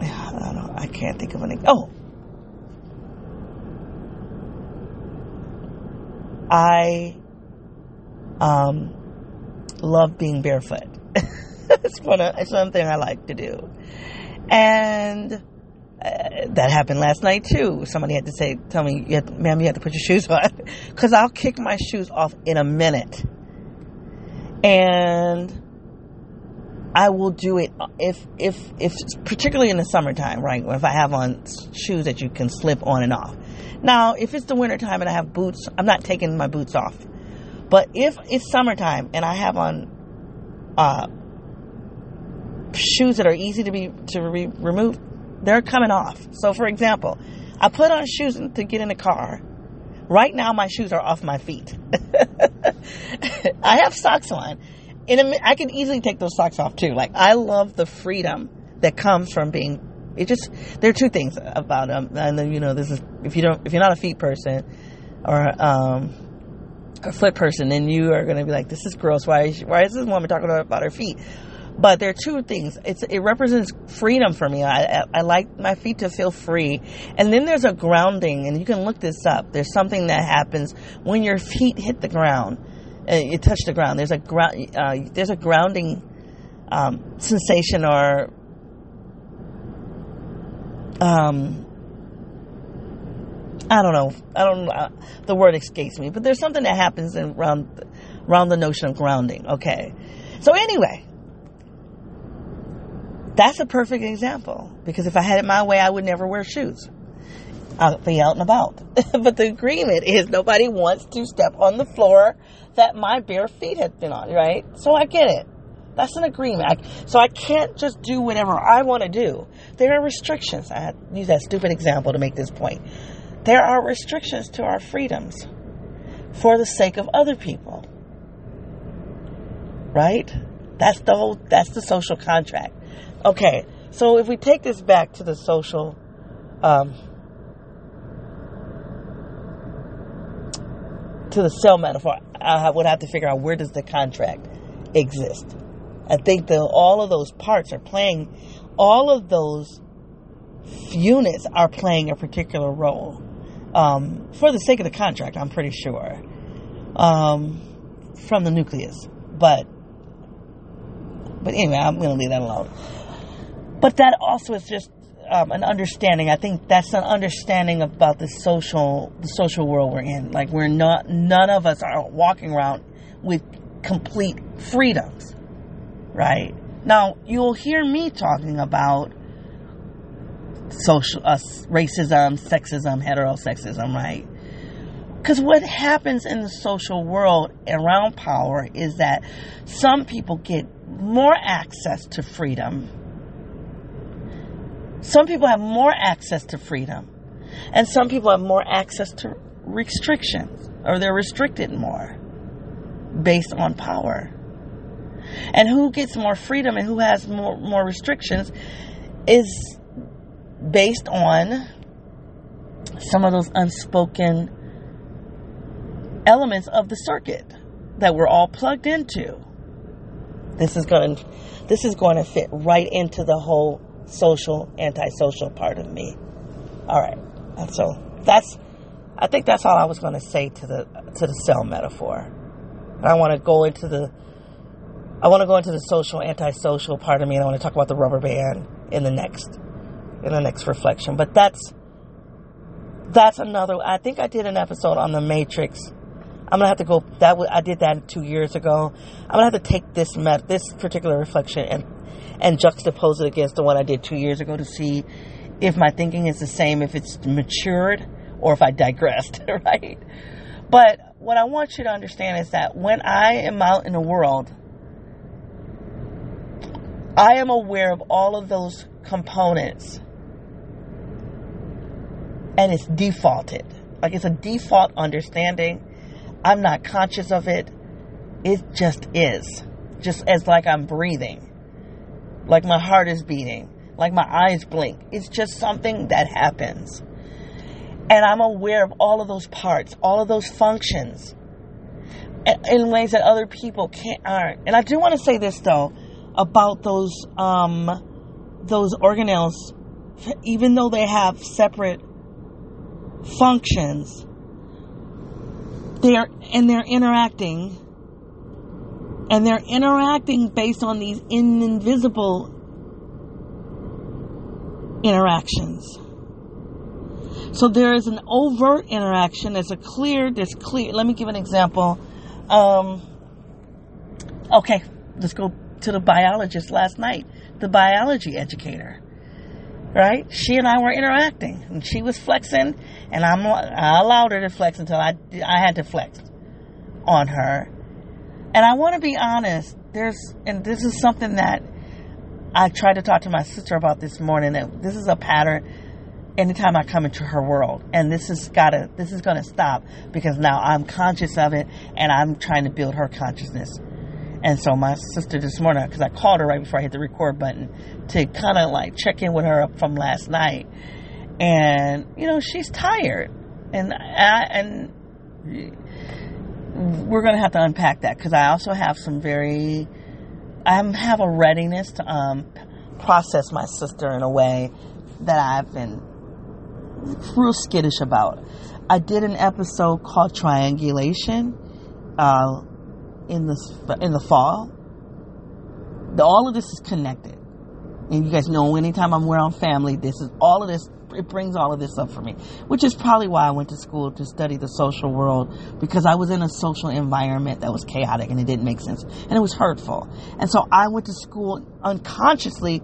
I don't. I can't think of any. Oh, I um, love being barefoot. it's one it's something I like to do, and uh, that happened last night too. Somebody had to say, "Tell me, you have, ma'am, you have to put your shoes on," because I'll kick my shoes off in a minute, and I will do it if if if particularly in the summertime, right? If I have on shoes that you can slip on and off. Now, if it's the wintertime and I have boots, I'm not taking my boots off. But if it's summertime and I have on uh, shoes that are easy to be to be removed, they're coming off. So, for example, I put on shoes to get in the car. Right now, my shoes are off my feet. I have socks on, and I can easily take those socks off too. Like I love the freedom that comes from being it just there are two things about them, and then you know this is if you don't if you're not a feet person or um, a foot person, then you are going to be like, this is gross. Why is, why is this woman talking about her feet? But there are two things. It's it represents freedom for me. I, I, I like my feet to feel free, and then there's a grounding, and you can look this up. There's something that happens when your feet hit the ground, uh, you touch the ground. There's a. Uh, there's a grounding um, sensation or um, I don't know. I don't. Uh, the word escapes me, but there's something that happens in, around around the notion of grounding. Okay. So anyway, that's a perfect example because if I had it my way, I would never wear shoes. I'll be out and about. but the agreement is nobody wants to step on the floor that my bare feet have been on, right? So I get it. That's an agreement. So I can't just do whatever I want to do. There are restrictions. I use that stupid example to make this point. There are restrictions to our freedoms for the sake of other people. Right? That's the whole that's the social contract. Okay, so if we take this back to the social um, to the cell metaphor, I would have to figure out where does the contract exist. I think that all of those parts are playing, all of those units are playing a particular role. Um, for the sake of the contract, I'm pretty sure. Um, from the nucleus. But, but anyway, I'm going to leave that alone. But that also is just um, an understanding. I think that's an understanding about the social, the social world we're in. Like we're not, none of us are walking around with complete freedoms right? Now, you'll hear me talking about social uh, racism, sexism, heterosexism, right? Because what happens in the social world around power is that some people get more access to freedom. Some people have more access to freedom. And some people have more access to restrictions, or they're restricted more based on power. And who gets more freedom and who has more, more restrictions is based on some of those unspoken elements of the circuit that we're all plugged into. This is going this is going to fit right into the whole social antisocial part of me. All right. So that's I think that's all I was going to say to the to the cell metaphor. And I want to go into the I want to go into the social antisocial part of me and I want to talk about the rubber band in the next in the next reflection. But that's that's another I think I did an episode on the matrix I'm gonna have to go. That I did that two years ago. I'm gonna have to take this met, this particular reflection and and juxtapose it against the one I did two years ago to see if my thinking is the same, if it's matured, or if I digressed. Right. But what I want you to understand is that when I am out in the world, I am aware of all of those components, and it's defaulted. Like it's a default understanding I'm not conscious of it. It just is. Just as like I'm breathing. Like my heart is beating. Like my eyes blink. It's just something that happens. And I'm aware of all of those parts, all of those functions in ways that other people can't aren't. And I do want to say this though about those um those organelles even though they have separate functions they're and they're interacting and they're interacting based on these invisible interactions. So there is an overt interaction. There's a clear, there's clear. Let me give an example. Um, okay, let's go to the biologist last night, the biology educator right? She and I were interacting, and she was flexing, and I'm I allowed her to flex until I I had to flex on her. And I want to be honest. There's and this is something that I tried to talk to my sister about this morning. That this is a pattern. Anytime I come into her world, and this has gotta, this is gonna stop because now I'm conscious of it, and I'm trying to build her consciousness and so my sister this morning, because I called her right before I hit the record button to kind of like check in with her from last night, and you know she's tired, and I and we're gonna have to unpack that because I also have some very, I have a readiness to um, process my sister in a way that I've been real skittish about. I did an episode called Triangulation. Uh, in the in the fall. The, all of this is connected, and you guys know anytime I'm around family, this is all of this. It brings all of this up for me, which is probably why I went to school to study the social world because I was in a social environment that was chaotic and it didn't make sense and it was hurtful. And so I went to school unconsciously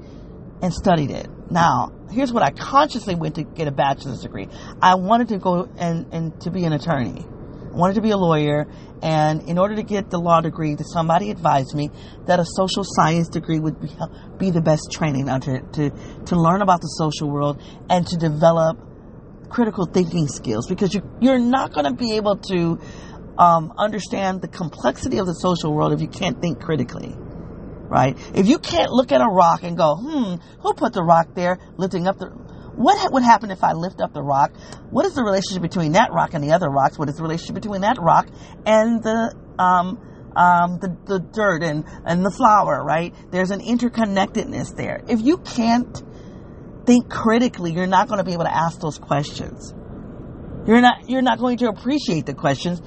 and studied it. Now, here's what I consciously went to get a bachelor's degree. I wanted to go and, and to be an attorney wanted to be a lawyer, and in order to get the law degree, somebody advised me that a social science degree would be, be the best training to, to, to learn about the social world and to develop critical thinking skills because you, you're not going to be able to um, understand the complexity of the social world if you can't think critically right? If you can't look at a rock and go, hmm, who put the rock there, lifting up the what would happen if I lift up the rock? What is the relationship between that rock and the other rocks? What is the relationship between that rock and the um, um, the, the dirt and, and the flower, right? There's an interconnectedness there. If you can't think critically, you're not going to be able to ask those questions. You're not, you're not going to appreciate the questions.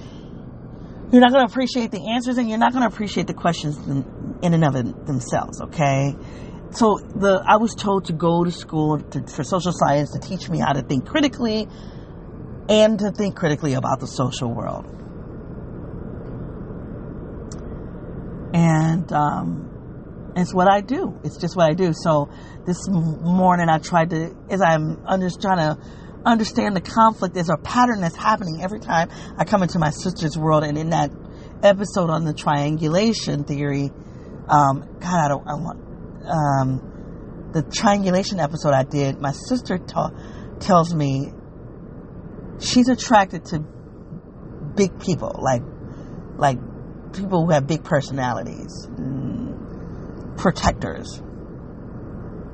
You're not going to appreciate the answers and you're not going to appreciate the questions in and of themselves, okay? So the I was told to go to school to, for social science to teach me how to think critically and to think critically about the social world. And um, it's what I do. It's just what I do. So this morning I tried to, as I'm under, trying to understand the conflict, there's a pattern that's happening every time I come into my sister's world. And in that episode on the triangulation theory, um, God, I don't, I want, um, the triangulation episode I did, my sister ta- tells me she's attracted to big people, like like people who have big personalities. Mm, protectors.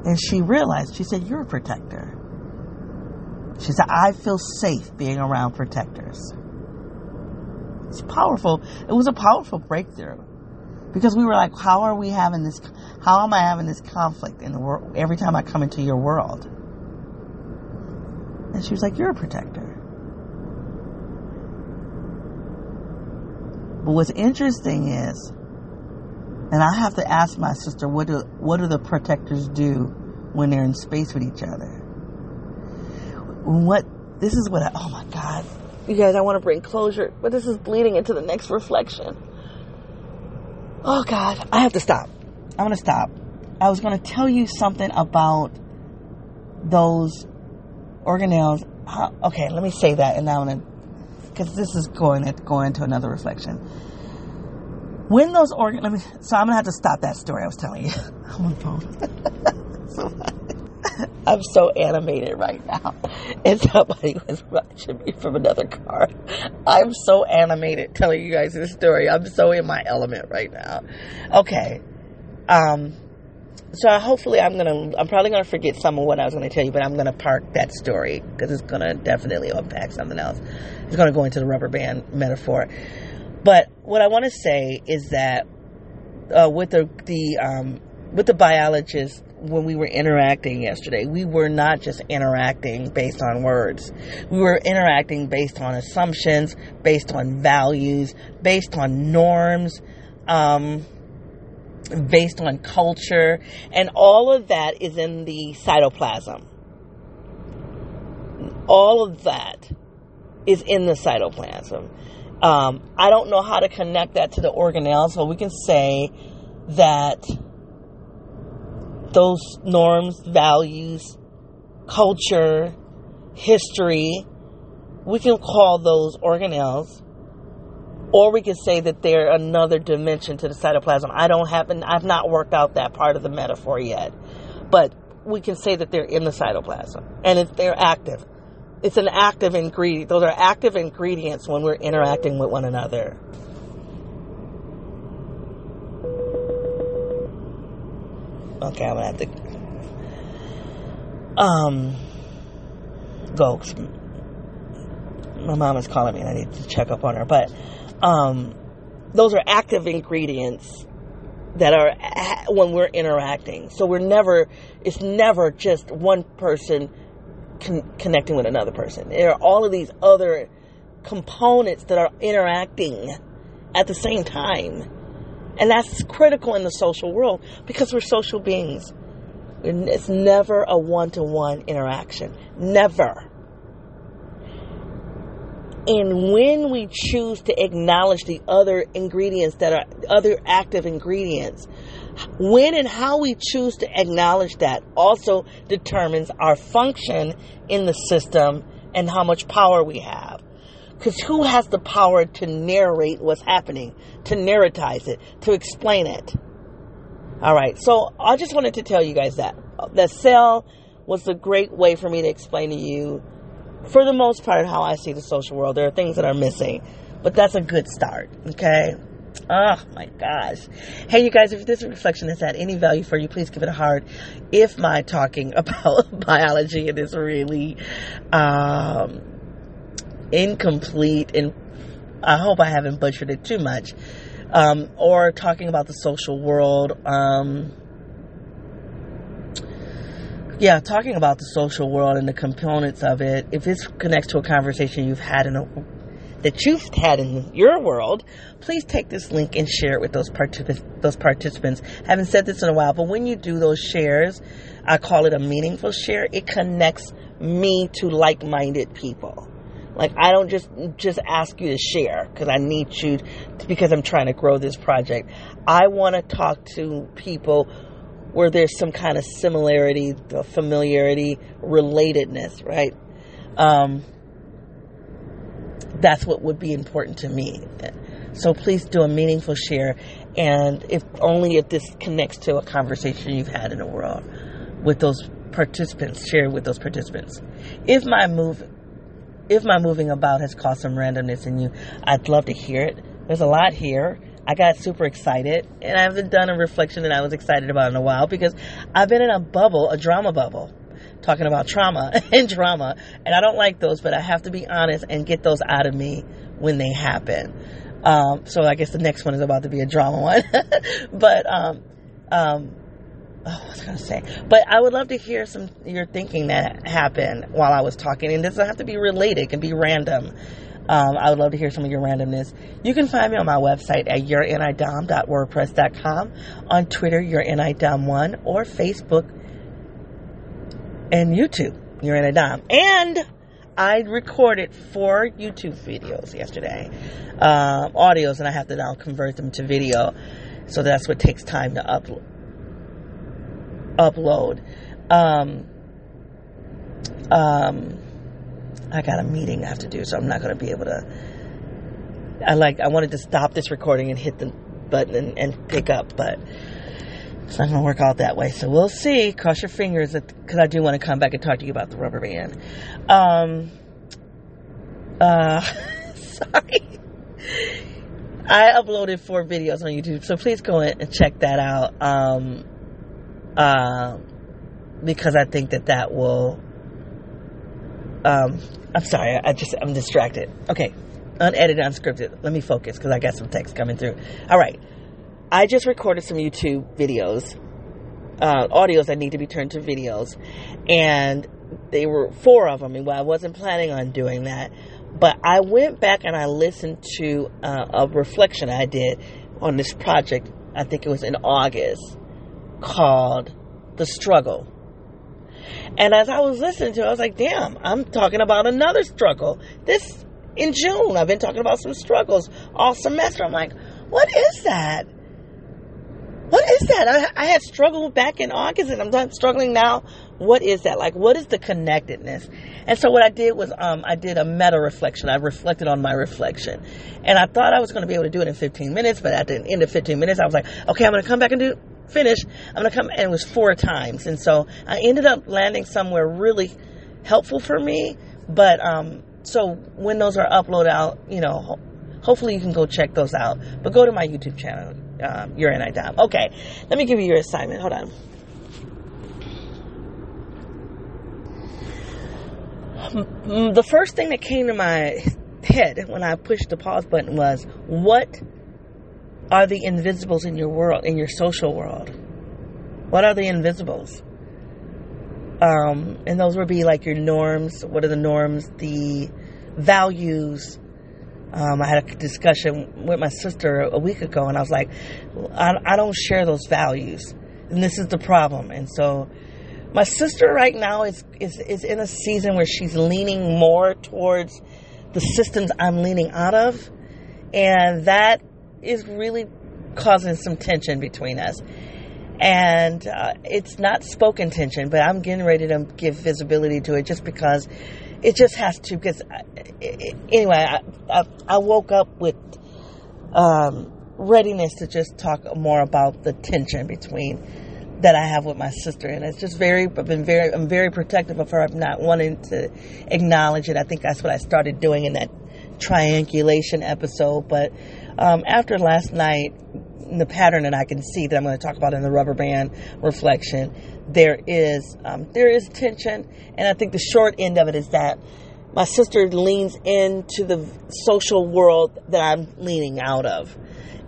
And she realized, she said, You're a protector. She said, I feel safe being around protectors. It's powerful. It was a powerful breakthrough because we were like, how are we having this? How am I having this conflict in the world every time I come into your world? And she was like, you're a protector. But what's interesting is, and I have to ask my sister, what do what do the protectors do when they're in space with each other? What this is what I, oh my god, you guys, I want to bring closure, but this is bleeding into the next reflection. Oh God, I have to stop. I'm gonna stop. I was gonna tell you something about those organelles. How, okay, let me say that, and I'm gonna because this is going to go into another reflection. When those organ, let me. So I'm gonna have to stop that story I was telling you. I'm on phone. so I'm so animated right now. And somebody was watching me from another car. I'm so animated telling you guys this story. I'm so in my element right now. Okay. Um, so hopefully I'm gonna, I'm probably gonna forget some of what I was gonna tell you, but I'm gonna park that story because it's gonna definitely unpack something else. It's gonna go into the rubber band metaphor. But what I want to say is that uh, with the the um, with the biologist when we were interacting yesterday, we were not just interacting based on words. We were interacting based on assumptions, based on values, based on norms, um, based on culture, and all of that is in the cytoplasm. All of that is in the cytoplasm. Um, I don't know how to connect that to the organelle, so we can say that those norms, values, culture, history, we can call those organelles, or we can say that they're another dimension to the cytoplasm. I don't have, I've not worked out that part of the metaphor yet, but we can say that they're in the cytoplasm and if they're active. It's an active ingredient. Those are active ingredients when we're interacting with one another. Okay, I'm gonna have to um go. My mom is calling me and I need to check up on her. But um those are active ingredients that are when we're interacting. So we're never it's never just one person con- connecting with another person. There are all of these other components that are interacting at the same time and that's critical in the social world because we're social beings. It's never a one to one interaction. Never. And when we choose to acknowledge the other ingredients that are other active ingredients, when and how we choose to acknowledge that also determines our function in the system and how much power we have. Because who has the power to narrate what's happening, to narratize it, to explain it? All right, so I just wanted to tell you guys that. That cell was a great way for me to explain to you, for the most part, how I see the social world. There are things that are missing, but that's a good start, okay? Oh my gosh. Hey, you guys, if this reflection has had any value for you, please give it a heart. If my talking about biology and is really, um, incomplete and I hope I haven't butchered it too much. Um, or talking about the social world. Um, yeah, talking about the social world and the components of it. If this connects to a conversation you've had in a that you've had in your world, please take this link and share it with those particip- those participants. Haven't said this in a while, but when you do those shares, I call it a meaningful share. It connects me to like-minded people. Like I don't just just ask you to share because I need you to, because I'm trying to grow this project. I want to talk to people where there's some kind of similarity, familiarity, relatedness, right? Um, that's what would be important to me. So please do a meaningful share, and if only if this connects to a conversation you've had in the world with those participants, share with those participants. If my move if my moving about has caused some randomness in you, I'd love to hear it. There's a lot here. I got super excited, and I haven't done a reflection that I was excited about in a while because I've been in a bubble, a drama bubble, talking about trauma and drama, and I don't like those, but I have to be honest and get those out of me when they happen. Um, so I guess the next one is about to be a drama one, but um, um, oh, what was I gonna say? But I would love to hear some your thinking that happened while I was talking, and it doesn't have to be related; it can be random. Um, I would love to hear some of your randomness. You can find me on my website at yournidom.wordpress.com, on Twitter, yournidom1, or Facebook and YouTube, yournidom. And I recorded four YouTube videos yesterday, uh, audios, and I have to now convert them to video. So that's what takes time to upload. Upload. Um, um, I got a meeting I have to do, so I'm not going to be able to. I like I wanted to stop this recording and hit the button and, and pick up, but it's not going to work out that way. So we'll see. Cross your fingers, because I do want to come back and talk to you about the rubber band. Um. Uh. sorry. I uploaded four videos on YouTube, so please go and check that out. Um. Uh, because I think that that will um, I'm sorry, I just, I'm distracted. Okay. Unedited, unscripted. Let me focus because I got some text coming through. All right. I just recorded some YouTube videos, uh, audios that need to be turned to videos. And they were four of them. Well, I wasn't planning on doing that. But I went back and I listened to uh, a reflection I did on this project. I think it was in August called The Struggle and as I was listening to it, I was like, damn, I'm talking about another struggle. This in June, I've been talking about some struggles all semester. I'm like, what is that? What is that? I, I had struggled back in August and I'm struggling now. What is that? Like, what is the connectedness? And so what I did was, um, I did a meta reflection. I reflected on my reflection. And I thought I was going to be able to do it in 15 minutes, but at the end of 15 minutes, I was like, okay, I'm going to come back and do finish, I'm gonna come, and it was four times, and so I ended up landing somewhere really helpful for me. But um, so when those are uploaded out, you know, ho- hopefully you can go check those out. But go to my YouTube channel, um, Your NI Dom. Okay, let me give you your assignment. Hold on. The first thing that came to my head when I pushed the pause button was, what are the invisibles in your world, in your social world? What are the invisibles? Um, and those would be like your norms. What are the norms? The values. Um, I had a discussion with my sister a week ago, and I was like, I, I don't share those values, and this is the problem. And so, my sister right now is, is is in a season where she's leaning more towards the systems I'm leaning out of, and that is really causing some tension between us. And uh, it's not spoken tension, but I'm getting ready to give visibility to it just because it just has to. Because uh, anyway, I, I, I, woke up with um, readiness to just talk more about the tension between that I have with my sister, and it's just very. I've been very. I'm very protective of her. I'm not wanting to acknowledge it. I think that's what I started doing in that triangulation episode, but um, after last night, the pattern that I can see that I'm going to talk about in the rubber band reflection, there is um, there is tension, and I think the short end of it is that my sister leans into the social world that I'm leaning out of,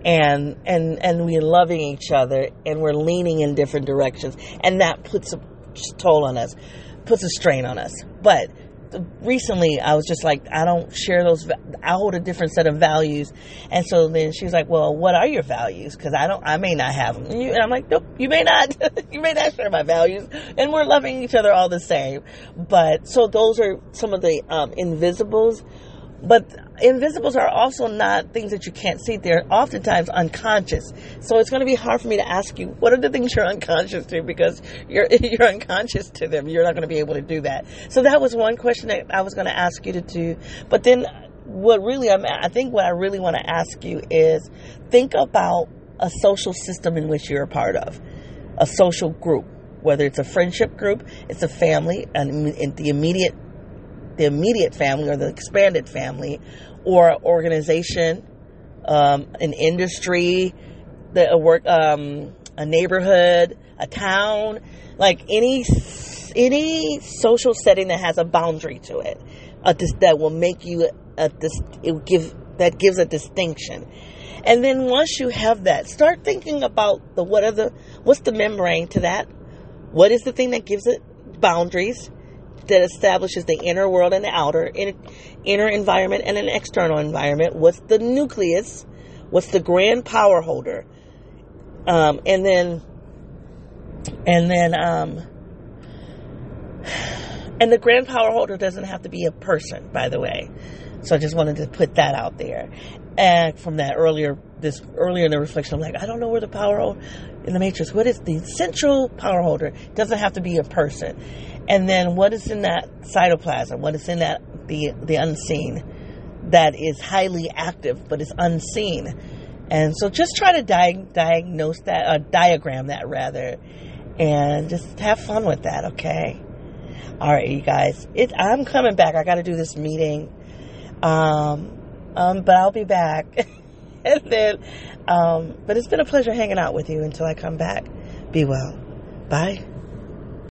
and and and we're loving each other, and we're leaning in different directions, and that puts a toll on us, puts a strain on us. But recently I was just like, I don't share those. I hold a different set of values, and so then she was like, Well, what are your values? Because I don't, I may not have them. And, you, and I'm like, Nope, you may not. you may not share my values, and we're loving each other all the same. But so those are some of the um, invisibles but invisibles are also not things that you can't see. They're oftentimes unconscious. So it's going to be hard for me to ask you, what are the things you're unconscious to? Because you're, you're unconscious to them. You're not going to be able to do that. So that was one question that I was going to ask you to do. But then what really I'm, I think what I really want to ask you is think about a social system in which you're a part of, a social group, whether it's a friendship group, it's a family, and the immediate the immediate family or the expanded family or organization um, an industry, the a work, um, a neighborhood, a town, like any any social setting that has a boundary to it, a, that will make you a this it will give that gives a distinction. And then once you have that, start thinking about the what are the what's the membrane to that? What is the thing that gives it boundaries? That establishes the inner world and the outer inner environment and an external environment. What's the nucleus? What's the grand power holder? Um, and then, and then, um, and the grand power holder doesn't have to be a person, by the way. So I just wanted to put that out there. And from that earlier, this earlier in the reflection, I'm like, I don't know where the power in the matrix. What is the central power holder? It doesn't have to be a person. And then what is in that cytoplasm? What is in that the the unseen that is highly active but is unseen? And so just try to di- diagnose that, uh, diagram that rather, and just have fun with that. Okay. All right, you guys. It, I'm coming back. I got to do this meeting. Um, um, but I'll be back. and then, um, but it's been a pleasure hanging out with you until I come back. Be well. Bye.